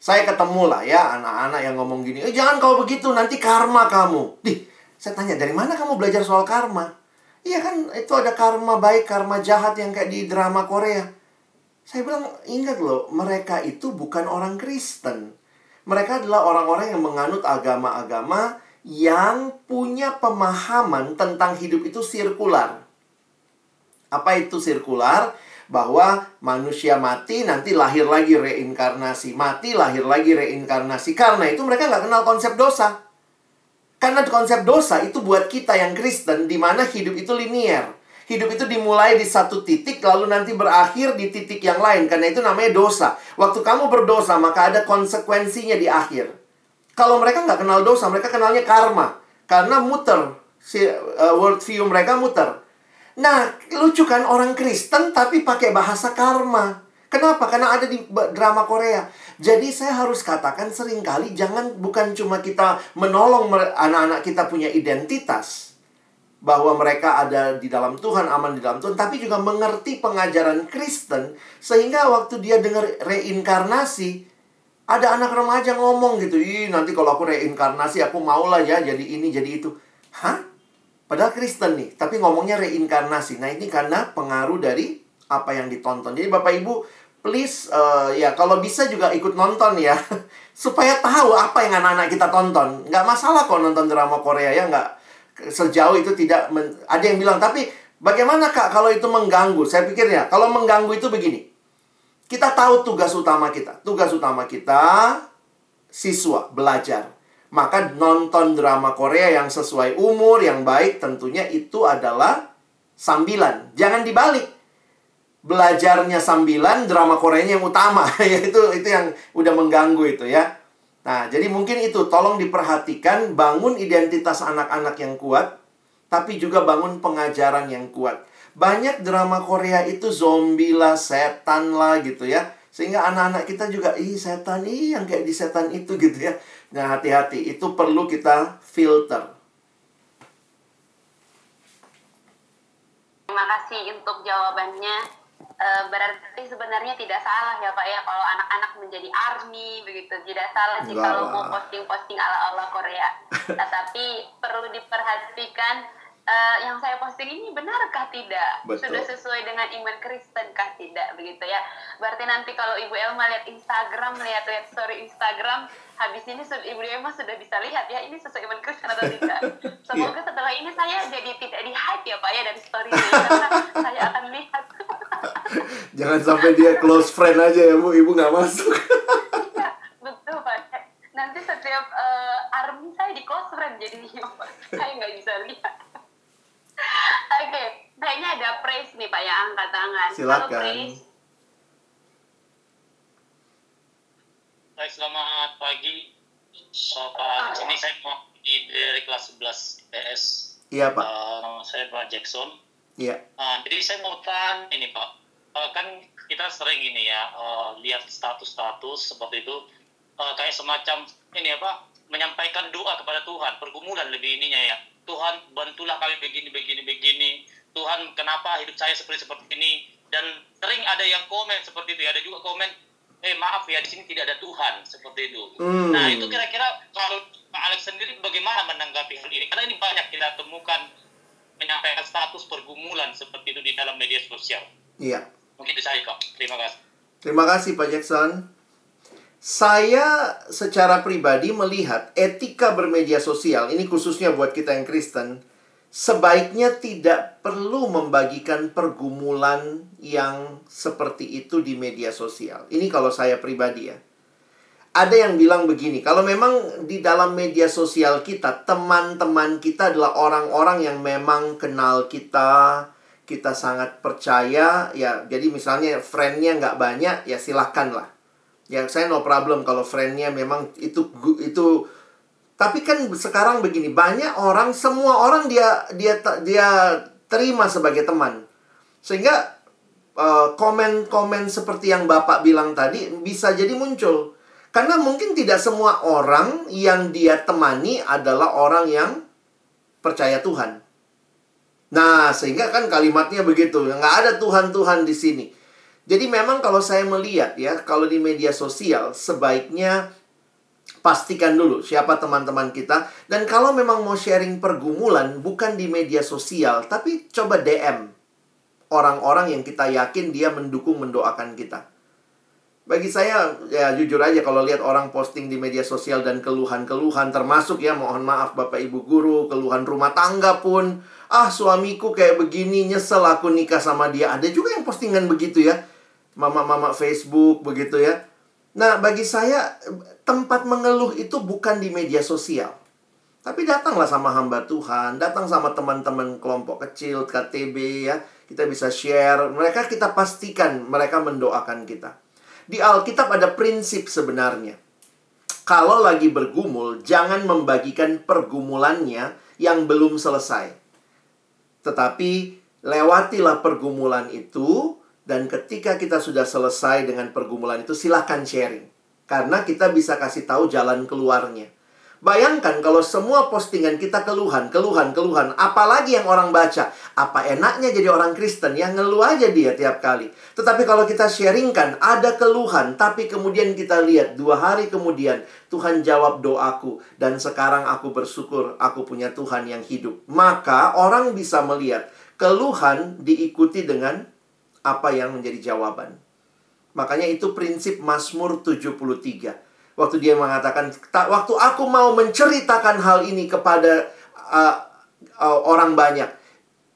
Saya ketemu lah ya anak-anak yang ngomong gini, eh, jangan kau begitu nanti karma kamu. Dih, saya tanya dari mana kamu belajar soal karma? Iya kan itu ada karma baik, karma jahat yang kayak di drama Korea. Saya bilang, ingat loh, mereka itu bukan orang Kristen. Mereka adalah orang-orang yang menganut agama-agama yang punya pemahaman tentang hidup itu sirkular. Apa itu sirkular? Bahwa manusia mati nanti lahir lagi reinkarnasi. Mati lahir lagi reinkarnasi. Karena itu mereka nggak kenal konsep dosa. Karena konsep dosa itu buat kita yang Kristen di mana hidup itu linier. Hidup itu dimulai di satu titik lalu nanti berakhir di titik yang lain. Karena itu namanya dosa. Waktu kamu berdosa maka ada konsekuensinya di akhir. Kalau mereka nggak kenal dosa, mereka kenalnya karma. Karena muter. Si, uh, world view mereka muter. Nah, lucu kan orang Kristen tapi pakai bahasa karma. Kenapa? Karena ada di drama Korea. Jadi saya harus katakan sering kali jangan bukan cuma kita menolong anak-anak kita punya identitas bahwa mereka ada di dalam Tuhan, aman di dalam Tuhan, tapi juga mengerti pengajaran Kristen sehingga waktu dia dengar reinkarnasi, ada anak remaja ngomong gitu, ih nanti kalau aku reinkarnasi aku mau lah ya jadi ini jadi itu. Hah? Padahal Kristen nih, tapi ngomongnya reinkarnasi. Nah ini karena pengaruh dari apa yang ditonton. Jadi Bapak Ibu, please uh, ya kalau bisa juga ikut nonton ya. Supaya tahu apa yang anak-anak kita tonton. Nggak masalah kok nonton drama Korea ya, nggak sejauh itu tidak ada yang bilang tapi bagaimana kak kalau itu mengganggu saya pikir ya kalau mengganggu itu begini kita tahu tugas utama kita. Tugas utama kita siswa belajar. Maka nonton drama Korea yang sesuai umur, yang baik tentunya itu adalah sambilan. Jangan dibalik. Belajarnya sambilan, drama Koreanya yang utama. ya itu itu yang udah mengganggu itu ya. Nah, jadi mungkin itu tolong diperhatikan bangun identitas anak-anak yang kuat, tapi juga bangun pengajaran yang kuat. Banyak drama Korea itu zombie lah, setan lah gitu ya. Sehingga anak-anak kita juga, ih setan, ih yang kayak di setan itu gitu ya. Nah hati-hati, itu perlu kita filter. Terima kasih untuk jawabannya. E, berarti sebenarnya tidak salah ya Pak ya kalau anak-anak menjadi army begitu tidak salah sih kalau mau posting-posting ala-ala Korea. Tetapi perlu diperhatikan uh, yang saya posting ini benarkah tidak? Betul. sudah sesuai dengan iman Kristen kah tidak begitu ya? Berarti nanti kalau Ibu Elma lihat Instagram lihat lihat story Instagram habis ini Ibu Elma sudah bisa lihat ya ini sesuai iman Kristen atau tidak. Semoga yeah. setelah ini saya jadi tidak di hype ya Pak ya dari story ini karena saya akan lihat. Jangan sampai dia close friend aja ya Bu. Ibu nggak masuk. Iya, betul Pak. Nanti setiap uh, army saya di close friend jadi saya nggak bisa lihat Oke, okay. kayaknya ada praise nih Pak yang angkat tangan. Silakan. Hai, selamat pagi. So, Pak, oh, ini saya mau di dari kelas 11 IPS. Iya, Pak. Uh, nama saya Pak Jackson. Iya. Nah, jadi saya mau tanya ini Pak, Eh, kan kita sering ini ya eh, lihat status-status seperti itu eh, kayak semacam ini apa menyampaikan doa kepada Tuhan, pergumulan lebih ininya ya. Tuhan bantulah kami begini begini begini. Tuhan kenapa hidup saya seperti seperti ini? Dan sering ada yang komen seperti itu. Ada juga komen, eh maaf ya di sini tidak ada Tuhan seperti itu. Hmm. Nah itu kira-kira kalau Pak Alex sendiri bagaimana menanggapi hal ini? Karena ini banyak kita temukan menyampaikan status pergumulan seperti itu di dalam media sosial. Iya. Mungkin itu saya kok. Terima kasih. Terima kasih Pak Jackson. Saya secara pribadi melihat etika bermedia sosial, ini khususnya buat kita yang Kristen, sebaiknya tidak perlu membagikan pergumulan yang seperti itu di media sosial. Ini kalau saya pribadi ya. Ada yang bilang begini, kalau memang di dalam media sosial kita, teman-teman kita adalah orang-orang yang memang kenal kita, kita sangat percaya, ya jadi misalnya friend-nya nggak banyak, ya silahkan lah. Ya saya no problem kalau friend-nya memang itu itu tapi kan sekarang begini, banyak orang semua orang dia dia dia terima sebagai teman. Sehingga eh, komen-komen seperti yang Bapak bilang tadi bisa jadi muncul. Karena mungkin tidak semua orang yang dia temani adalah orang yang percaya Tuhan. Nah, sehingga kan kalimatnya begitu. Nggak ada Tuhan-Tuhan di sini. Jadi memang kalau saya melihat ya, kalau di media sosial, sebaiknya pastikan dulu siapa teman-teman kita. Dan kalau memang mau sharing pergumulan, bukan di media sosial, tapi coba DM orang-orang yang kita yakin dia mendukung, mendoakan kita. Bagi saya, ya jujur aja kalau lihat orang posting di media sosial dan keluhan-keluhan, termasuk ya mohon maaf Bapak Ibu Guru, keluhan rumah tangga pun, ah suamiku kayak begini, nyesel aku nikah sama dia. Ada juga yang postingan begitu ya, mama-mama Facebook begitu ya. Nah, bagi saya tempat mengeluh itu bukan di media sosial. Tapi datanglah sama hamba Tuhan, datang sama teman-teman kelompok kecil, KTB ya. Kita bisa share, mereka kita pastikan mereka mendoakan kita. Di Alkitab ada prinsip sebenarnya. Kalau lagi bergumul, jangan membagikan pergumulannya yang belum selesai. Tetapi lewatilah pergumulan itu dan ketika kita sudah selesai dengan pergumulan itu silahkan sharing. Karena kita bisa kasih tahu jalan keluarnya. Bayangkan kalau semua postingan kita keluhan, keluhan, keluhan. Apalagi yang orang baca. Apa enaknya jadi orang Kristen yang ngeluh aja dia tiap kali. Tetapi kalau kita sharingkan, ada keluhan. Tapi kemudian kita lihat, dua hari kemudian Tuhan jawab doaku. Dan sekarang aku bersyukur aku punya Tuhan yang hidup. Maka orang bisa melihat keluhan diikuti dengan apa yang menjadi jawaban. Makanya itu prinsip Mazmur 73 waktu dia mengatakan waktu aku mau menceritakan hal ini kepada uh, uh, orang banyak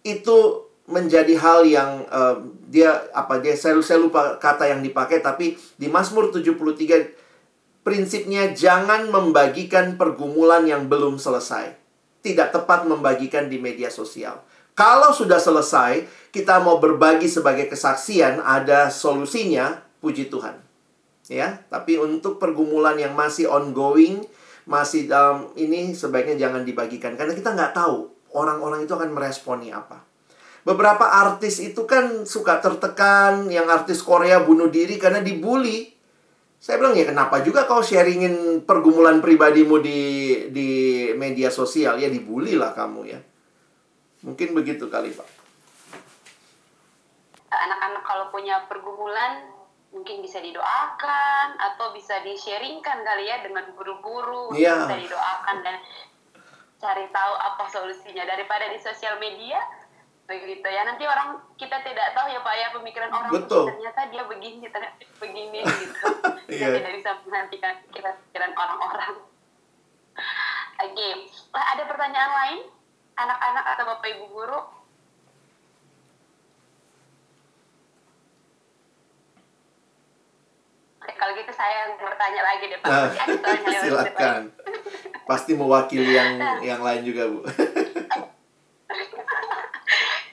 itu menjadi hal yang uh, dia apa dia saya, saya lupa kata yang dipakai tapi di Mazmur 73 prinsipnya jangan membagikan pergumulan yang belum selesai. Tidak tepat membagikan di media sosial kalau sudah selesai kita mau berbagi sebagai kesaksian ada solusinya puji Tuhan ya. Tapi untuk pergumulan yang masih ongoing, masih dalam ini sebaiknya jangan dibagikan karena kita nggak tahu orang-orang itu akan meresponi apa. Beberapa artis itu kan suka tertekan, yang artis Korea bunuh diri karena dibully. Saya bilang ya kenapa juga kau sharingin pergumulan pribadimu di di media sosial ya dibully lah kamu ya. Mungkin begitu kali Pak. Anak-anak kalau punya pergumulan mungkin bisa didoakan atau bisa di-sharingkan kali ya dengan guru-guru Iya. bisa didoakan dan cari tahu apa solusinya daripada di sosial media begitu ya nanti orang kita tidak tahu ya pak ya pemikiran orang Betul. ternyata dia begini ternyata begini gitu kita Iya. tidak bisa menghentikan pikiran orang-orang oke Lah, ada pertanyaan lain anak-anak atau bapak ibu guru kalau gitu saya yang bertanya lagi deh Pak. Nah, silakan. Pasti mewakili yang yang lain juga, Bu.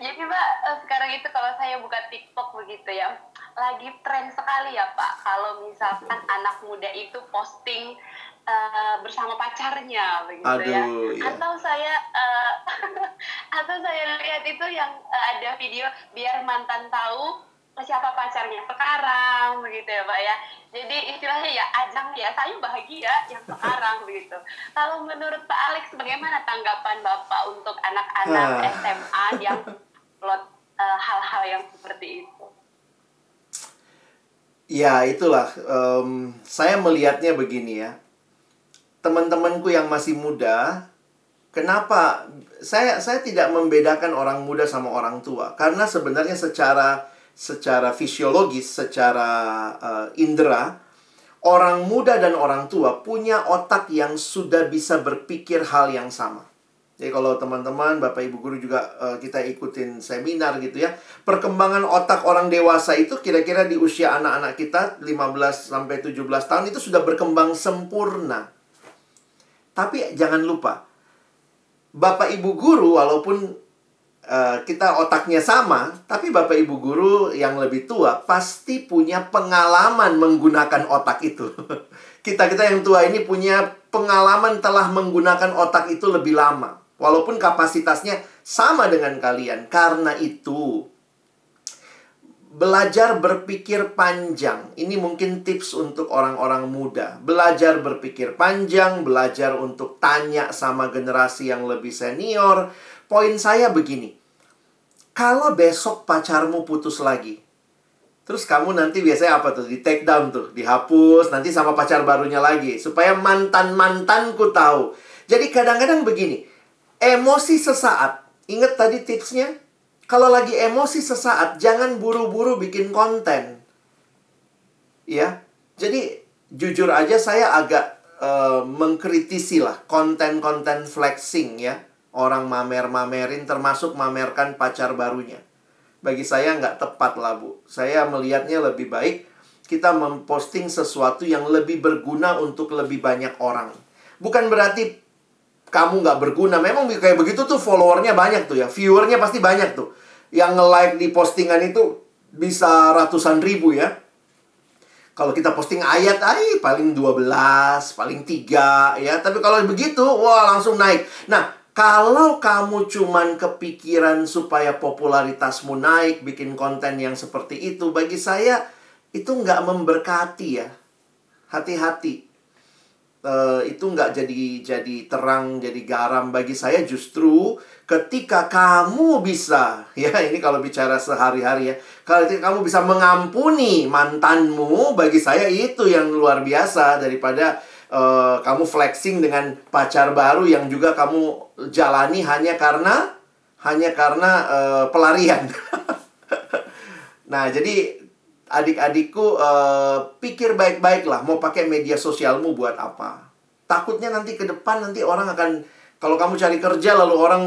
Jadi Pak, eh, sekarang itu kalau saya buka TikTok begitu ya, lagi tren sekali ya Pak kalau misalkan anak muda itu posting uh, bersama pacarnya begitu ya. Aduh, ya. Atau saya uh, atau saya lihat itu yang uh, ada video biar mantan tahu siapa pacarnya sekarang begitu ya Pak ya. Jadi istilahnya ya ajang ya saya bahagia yang sekarang begitu. Kalau menurut Pak Alex bagaimana tanggapan Bapak untuk anak-anak Ah. SMA yang upload uh, hal-hal yang seperti itu? Ya, itulah. em, saya melihatnya begini ya. Teman-temanku yang masih muda, kenapa saya saya tidak membedakan orang muda sama orang tua? Karena sebenarnya secara secara fisiologis, secara eh, indera, orang muda dan orang tua punya otak yang sudah bisa berpikir hal yang sama. Jadi kalau teman-teman, Bapak Ibu guru juga eh, kita ikutin seminar gitu ya. Perkembangan otak orang dewasa itu kira-kira di usia anak-anak kita 15 sampai 17 tahun itu sudah berkembang sempurna. Tapi jangan lupa, Bapak Ibu guru walaupun eh, kita otaknya sama, tapi Bapak Ibu guru yang lebih tua pasti punya pengalaman menggunakan otak itu. Kita-kita yang tua ini punya pengalaman telah menggunakan otak itu lebih lama. Walaupun kapasitasnya sama dengan kalian. Karena itu, belajar berpikir panjang. Ini mungkin tips untuk orang-orang muda. Belajar berpikir panjang, belajar untuk tanya sama generasi yang lebih senior. Poin saya begini. Kalau besok pacarmu putus lagi, terus kamu nanti biasanya apa tuh? Di take down tuh, dihapus, nanti sama pacar barunya lagi. Supaya mantan-mantanku tahu. Jadi kadang-kadang begini, emosi sesaat. Ingat tadi tipsnya? Kalau lagi emosi sesaat, jangan buru-buru bikin konten. Ya, jadi jujur aja saya agak eh, mengkritisi lah konten-konten flexing ya. Orang mamer-mamerin termasuk mamerkan pacar barunya. Bagi saya nggak tepat lah Bu. Saya melihatnya lebih baik kita memposting sesuatu yang lebih berguna untuk lebih banyak orang. Bukan berarti kamu nggak berguna. Memang kayak begitu tuh followernya banyak tuh ya. Viewernya pasti banyak tuh. Yang nge-like di postingan itu bisa ratusan ribu ya. Kalau kita posting ayat, ay, paling 12, paling 3 ya. Tapi kalau begitu, wah langsung naik. Nah, kalau kamu cuman kepikiran supaya popularitasmu naik, bikin konten yang seperti itu, bagi saya itu nggak memberkati ya. Hati-hati. Eh, itu nggak jadi jadi terang jadi garam. Bagi saya justru ketika kamu bisa ya ini kalau bicara sehari-hari ya kalau kamu bisa mengampuni mantanmu bagi saya itu yang luar biasa daripada eh, kamu flexing dengan pacar baru yang juga kamu jalani hanya karena hanya karena eh, pelarian. Nah jadi adik-adikku eh, pikir baik-baik lah mau pakai media sosialmu buat apa. Takutnya nanti ke depan nanti orang akan kalau kamu cari kerja lalu orang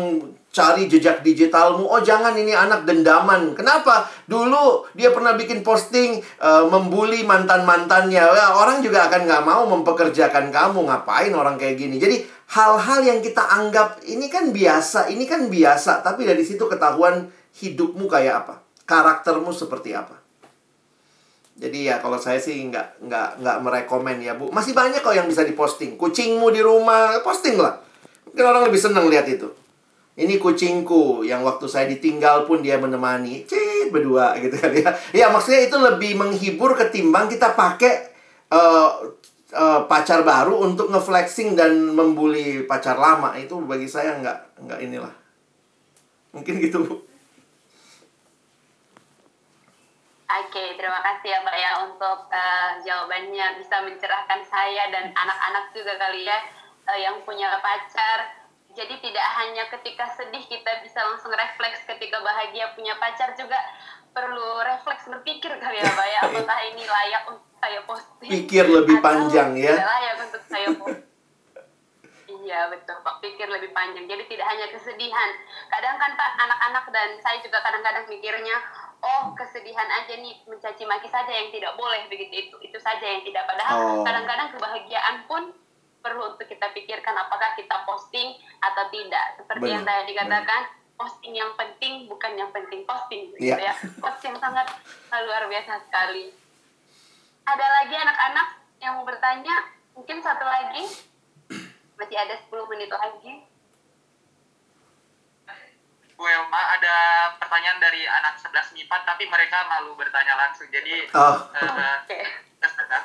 cari jejak digitalmu, oh jangan ini anak dendaman. Kenapa? Dulu dia pernah bikin posting eh, membuli mantan-mantannya. Ya, orang juga akan nggak mau mempekerjakan kamu. Ngapain orang kayak gini? Jadi hal-hal yang kita anggap ini kan biasa, ini kan biasa. Tapi dari situ ketahuan hidupmu kayak apa, karaktermu seperti apa. Jadi ya kalau saya sih nggak nggak nggak merekomen ya bu. Masih banyak kok yang bisa diposting. Kucingmu di rumah posting lah. Mungkin orang lebih senang lihat itu. Ini kucingku yang waktu saya ditinggal pun dia menemani. Cit berdua gitu kan ya. Ya maksudnya itu lebih menghibur ketimbang kita pakai eh, eh, pacar baru untuk ngeflexing dan membuli pacar lama itu bagi saya nggak nggak inilah. Mungkin gitu bu. Oke, terima kasih ya Mbak ya untuk eh, jawabannya bisa mencerahkan saya dan anak-anak juga kali ya eh, yang punya pacar. Jadi tidak hanya ketika sedih kita bisa langsung refleks ketika bahagia punya pacar juga perlu refleks berpikir kali ya Mbak ya apakah ini layak untuk saya posting Pikir lebih atau panjang ya. tidak layak untuk saya posting. Iya betul Pak, pikir lebih panjang. Jadi tidak hanya kesedihan. Kadang kan Pak anak-anak dan saya juga kadang-kadang mikirnya, oh kesedihan aja nih mencaci maki saja yang tidak boleh begitu itu itu saja yang tidak. Padahal Oh. kadang-kadang kebahagiaan pun perlu untuk kita pikirkan apakah kita posting atau tidak. Seperti yang Benar, tadi dikatakan, posting yang penting bukan yang penting posting gitu Iya. ya. Post yang sangat luar biasa sekali. ada lagi anak-anak yang mau bertanya? Mungkin satu lagi. Masih ada 10 menit lagi. Bu Elma ada pertanyaan dari anak 11 MIPA tapi mereka malu bertanya langsung. Jadi Oh. eh, Oke. terserah.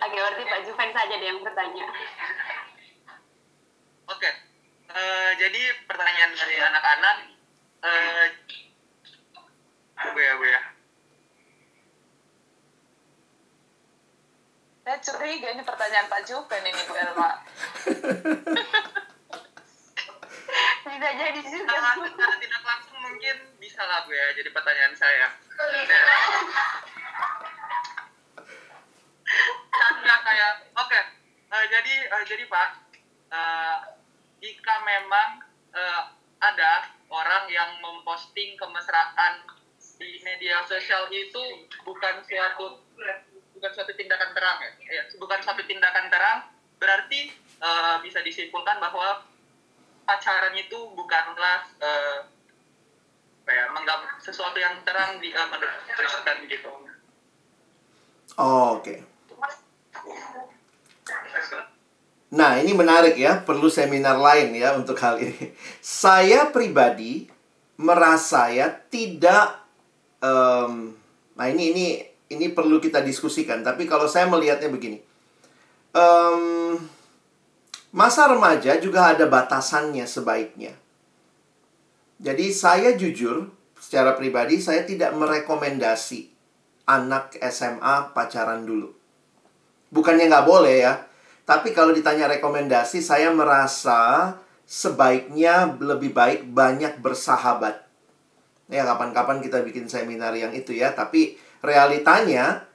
Oke, berarti Pak Juven saja deh yang bertanya. Oke, Eh, jadi pertanyaan dari anak-anak, eh, Bu ya, Bu ya. Saya curiga ini pertanyaan Pak Juven ini Bu Elma. Bisa jadi juga. Secara, secara tidak langsung mungkin bisa lah Bu ya, jadi pertanyaan saya. Karena kayak, oke, eh, jadi eh, jadi Pak, eh, jika memang eh, ada orang yang memposting kemesraan di media sosial itu bukan suatu bukan suatu tindakan terang ya, Ya, bukan suatu tindakan terang, berarti eh, bisa disimpulkan bahwa pacaran itu bukanlah eh, apa ya, menggam- sesuatu yang terang di eh, menurut Kristen gitu. Oh, Oke. Nah, ini menarik ya, perlu seminar lain ya untuk hal ini. Saya pribadi merasa ya tidak em, nah ini ini ini perlu kita diskusikan, tapi kalau saya melihatnya begini. Em, masa remaja juga ada batasannya sebaiknya. Jadi saya jujur secara pribadi saya tidak merekomendasi anak SMA pacaran dulu. Bukannya nggak boleh ya, tapi kalau ditanya rekomendasi, saya merasa sebaiknya lebih baik banyak bersahabat. Ya, kapan-kapan kita bikin seminar yang itu ya, tapi realitanya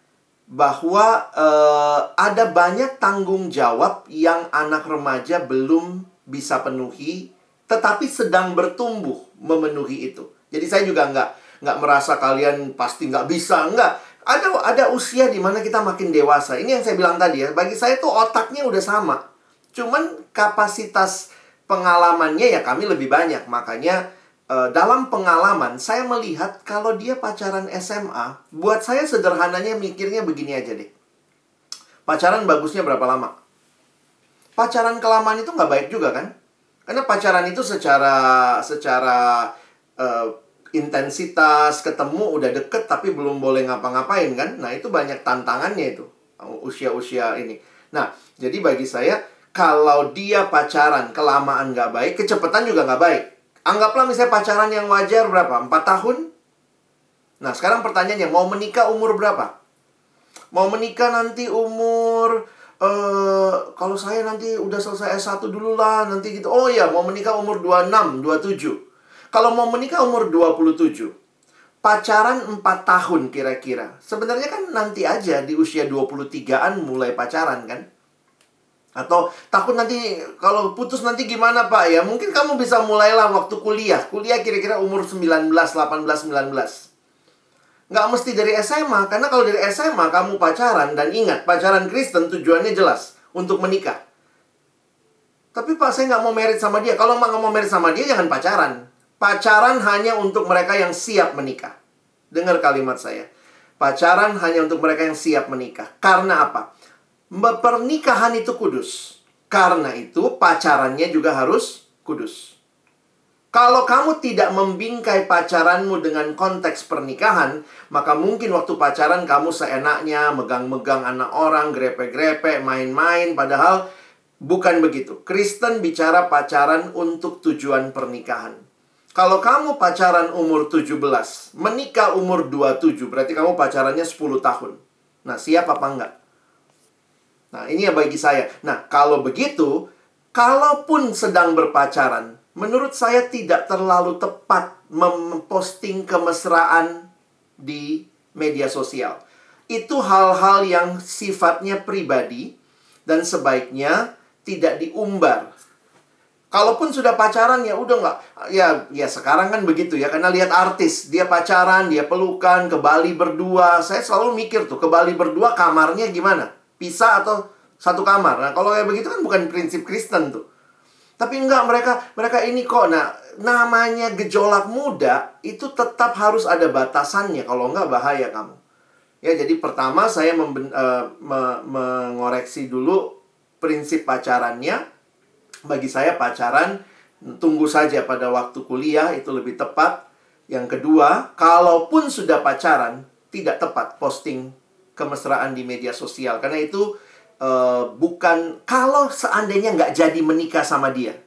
bahwa eh, ada banyak tanggung jawab yang anak remaja belum bisa penuhi, tetapi sedang bertumbuh memenuhi itu. Jadi saya juga nggak nggak merasa kalian pasti nggak bisa, nggak. Ada ada usia di mana kita makin dewasa. Ini yang saya bilang tadi ya. Bagi saya tuh otaknya udah sama. Cuman kapasitas pengalamannya ya kami lebih banyak. Makanya eh, dalam pengalaman saya melihat kalau dia pacaran SMA, buat saya sederhananya mikirnya begini aja deh. Pacaran bagusnya berapa lama? Pacaran kelamaan itu nggak baik juga kan? Karena pacaran itu secara secara eh, intensitas ketemu udah deket tapi belum boleh ngapa-ngapain kan? Nah itu banyak tantangannya itu usia-usia ini. Nah jadi bagi saya kalau dia pacaran kelamaan nggak baik, kecepatan juga nggak baik. Anggaplah misalnya pacaran yang wajar berapa? 4 tahun? Nah sekarang pertanyaannya mau menikah umur berapa? Mau menikah nanti umur eh kalau saya nanti udah selesai S1 dulu lah nanti gitu. Oh ya, mau menikah umur 26, 27. Kalau mau menikah umur 27. Pacaran 4 tahun kira-kira. Sebenarnya kan nanti aja di usia 23-an mulai pacaran kan? Atau takut nanti kalau putus nanti gimana Pak ya? Mungkin kamu bisa mulailah waktu kuliah. Kuliah kira-kira umur 19, 18, 19. Nggak mesti dari SMA, karena kalau dari SMA kamu pacaran, dan ingat, pacaran Kristen tujuannya jelas, untuk menikah. Tapi Pak, saya nggak mau merit sama dia. Kalau nggak mau merit sama dia, jangan pacaran. Pacaran hanya untuk mereka yang siap menikah. Dengar kalimat saya. Pacaran hanya untuk mereka yang siap menikah. Karena apa? Pernikahan itu kudus. Karena itu pacarannya juga harus kudus. Kalau kamu tidak membingkai pacaranmu dengan konteks pernikahan, maka mungkin waktu pacaran kamu seenaknya megang-megang anak orang, grepe-grepe, main-main, padahal bukan begitu. Kristen bicara pacaran untuk tujuan pernikahan. Kalau kamu pacaran umur 17, menikah umur 27, berarti kamu pacarannya 10 tahun. Nah, siap apa enggak? Nah, ini ya bagi saya. Nah, kalau begitu, kalaupun sedang berpacaran, menurut saya tidak terlalu tepat memposting kemesraan di media sosial. Itu hal-hal yang sifatnya pribadi dan sebaiknya tidak diumbar. Kalaupun sudah pacaran ya udah nggak ya ya sekarang kan begitu ya karena lihat artis dia pacaran dia pelukan ke Bali berdua saya selalu mikir tuh ke Bali berdua kamarnya gimana pisah atau satu kamar. Nah kalau kayak begitu kan bukan prinsip Kristen tuh. Tapi enggak mereka mereka ini kok. Nah namanya gejolak muda itu tetap harus ada batasannya. Kalau enggak bahaya kamu. Ya, jadi pertama saya memben, uh, me, mengoreksi dulu prinsip pacarannya. Bagi saya pacaran tunggu saja pada waktu kuliah itu lebih tepat. Yang kedua, kalaupun sudah pacaran, tidak tepat posting kemesraan di media sosial karena itu uh, bukan kalau seandainya nggak jadi menikah sama dia.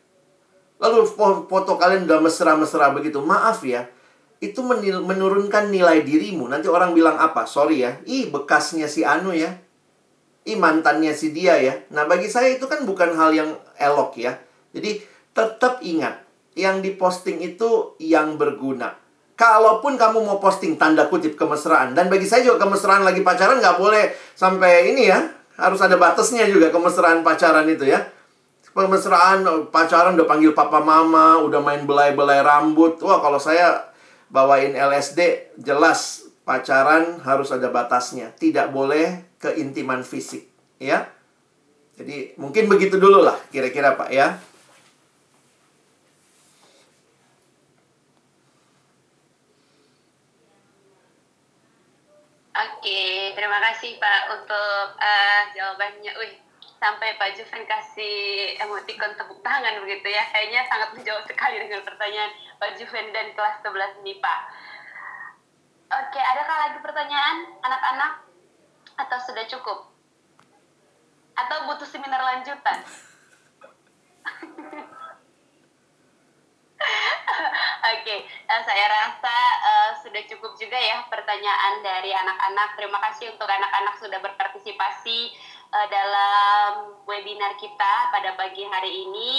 Lalu foto kalian udah mesra-mesra begitu, maaf ya, itu menurunkan nilai dirimu. Nanti orang bilang apa? Sorry ya, ih bekasnya si Anu ya. Ih mantannya si dia ya. Nah bagi saya itu kan bukan hal yang elok ya. Jadi tetap ingat, yang diposting itu yang berguna. Kalaupun kamu mau posting tanda kutip kemesraan. Dan bagi saya juga kemesraan lagi pacaran nggak boleh sampai ini ya. Harus ada batasnya juga kemesraan pacaran itu ya. Kemesraan pacaran udah panggil papa mama, udah main belai-belai rambut. Wah kalau saya bawain LSD, jelas pacaran harus ada batasnya. Tidak boleh keintiman fisik, ya. Jadi mungkin begitu dulu lah kira-kira Pak ya. Oke, terima kasih Pak untuk uh, jawabannya. Wih, sampai Pak Juven kasih emoticon tepuk tangan begitu ya. Kayaknya sangat menjawab sekali dengan pertanyaan Pak Juven dan kelas 11 ini Pak. Oke, adakah lagi pertanyaan anak-anak? Atau sudah cukup? Atau butuh seminar lanjutan? Oke, okay. uh, eh, saya rasa uh, sudah cukup juga ya pertanyaan dari anak-anak. Terima kasih untuk anak-anak sudah berpartisipasi uh, dalam webinar kita pada pagi hari ini.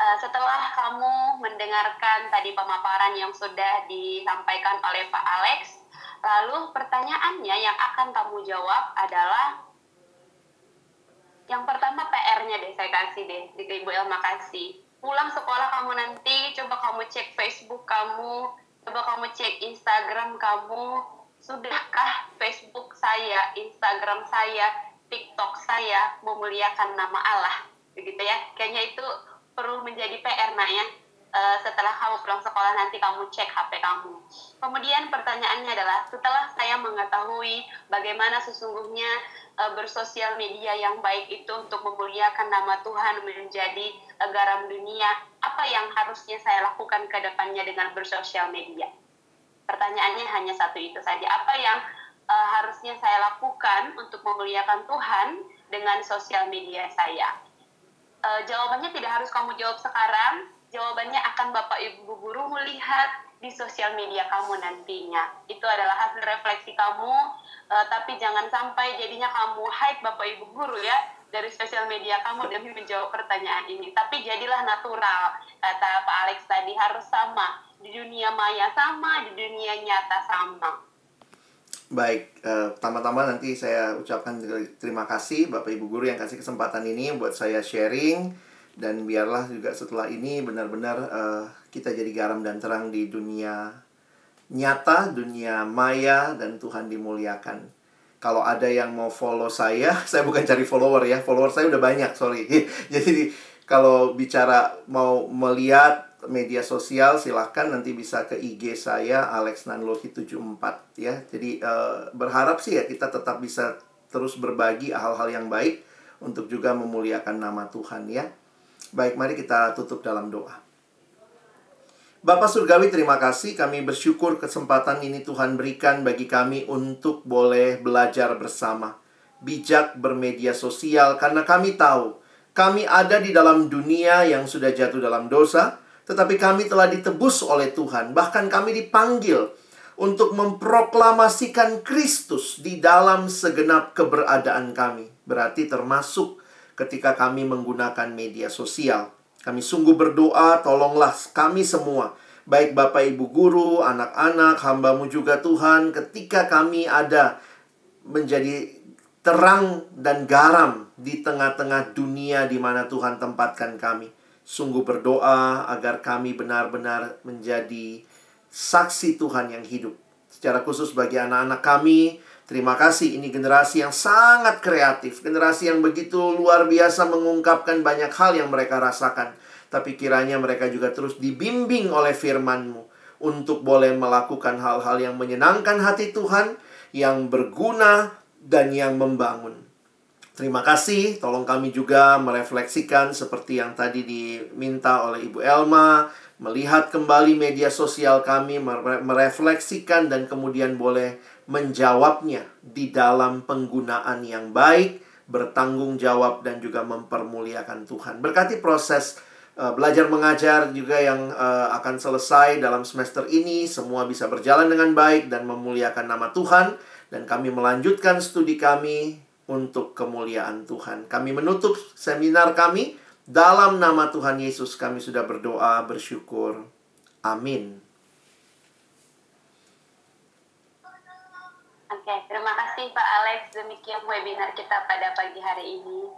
Uh, setelah kamu mendengarkan tadi pemaparan yang sudah disampaikan oleh Pak Alex, lalu pertanyaannya yang akan kamu jawab adalah yang pertama PR-nya deh saya kasih deh, Ibu Elma kasih. Pulang sekolah kamu nanti, coba kamu cek Facebook kamu, coba kamu cek Instagram kamu, sudahkah Facebook saya, Instagram saya TikTok saya memuliakan nama Allah? Begitu ya. Kayaknya itu perlu menjadi PR nak ya uh, setelah kamu pulang sekolah nanti kamu cek HP kamu. Kemudian pertanyaannya adalah setelah saya mengetahui bagaimana sesungguhnya uh, bersosial media yang baik itu untuk memuliakan nama Tuhan menjadi uh, garam dunia apa yang harusnya saya lakukan ke depannya dengan bersosial media? Pertanyaannya hanya satu itu saja. Apa yang uh, harusnya saya lakukan untuk memuliakan Tuhan dengan sosial media saya? Uh, jawabannya tidak harus kamu jawab sekarang, jawabannya akan Bapak Ibu guru melihat di sosial media kamu nantinya. Itu adalah hasil refleksi kamu, uh, tapi jangan sampai jadinya kamu hide Bapak Ibu guru ya dari sosial media kamu demi menjawab pertanyaan ini. Tapi jadilah natural, kata Pak Alex tadi harus sama di dunia maya sama, di dunia nyata sama. Baik, pertama-tama nanti saya ucapkan terima kasih Bapak Ibu Guru yang kasih kesempatan ini buat saya sharing dan biarlah juga setelah ini benar-benar uh, kita jadi garam dan terang di dunia nyata, dunia maya dan Tuhan dimuliakan. Kalau ada yang mau follow saya, saya bukan cari follower ya, follower saya udah banyak, sorry. jadi kalau bicara mau melihat media sosial silahkan nanti bisa ke IG saya Alex Nanlohi 74 ya. Jadi uh, berharap sih ya kita tetap bisa terus berbagi hal-hal yang baik untuk juga memuliakan nama Tuhan ya. Baik, mari kita tutup dalam doa. Bapak Surgawi, terima kasih. Kami bersyukur kesempatan ini Tuhan berikan bagi kami untuk boleh belajar bersama. Bijak bermedia sosial karena kami tahu kami ada di dalam dunia yang sudah jatuh dalam dosa tetapi kami telah ditebus oleh Tuhan. Bahkan kami dipanggil untuk memproklamasikan Kristus di dalam segenap keberadaan kami. Berarti termasuk ketika kami menggunakan media sosial. Kami sungguh berdoa, tolonglah kami semua. Baik Bapak Ibu Guru, anak-anak, hambamu juga Tuhan. Ketika kami ada menjadi terang dan garam di tengah-tengah dunia di mana Tuhan tempatkan kami sungguh berdoa agar kami benar-benar menjadi saksi Tuhan yang hidup. Secara khusus bagi anak-anak kami, terima kasih ini generasi yang sangat kreatif, generasi yang begitu luar biasa mengungkapkan banyak hal yang mereka rasakan. Tapi kiranya mereka juga terus dibimbing oleh firman-Mu untuk boleh melakukan hal-hal yang menyenangkan hati Tuhan yang berguna, dan yang membangun. Terima kasih, tolong kami juga merefleksikan seperti yang tadi diminta oleh Ibu Elma, melihat kembali media sosial kami, merefleksikan dan kemudian boleh menjawabnya di dalam penggunaan yang baik, bertanggung jawab dan juga mempermuliakan Tuhan. Berkati proses uh, belajar mengajar juga yang uh, akan selesai dalam semester ini, semua bisa berjalan dengan baik dan memuliakan nama Tuhan dan kami melanjutkan studi kami untuk kemuliaan Tuhan. Kami menutup seminar kami dalam nama Tuhan Yesus kami sudah berdoa bersyukur. Amin. Oke, terima kasih Pak Alex. Demikian webinar kita pada pagi hari ini.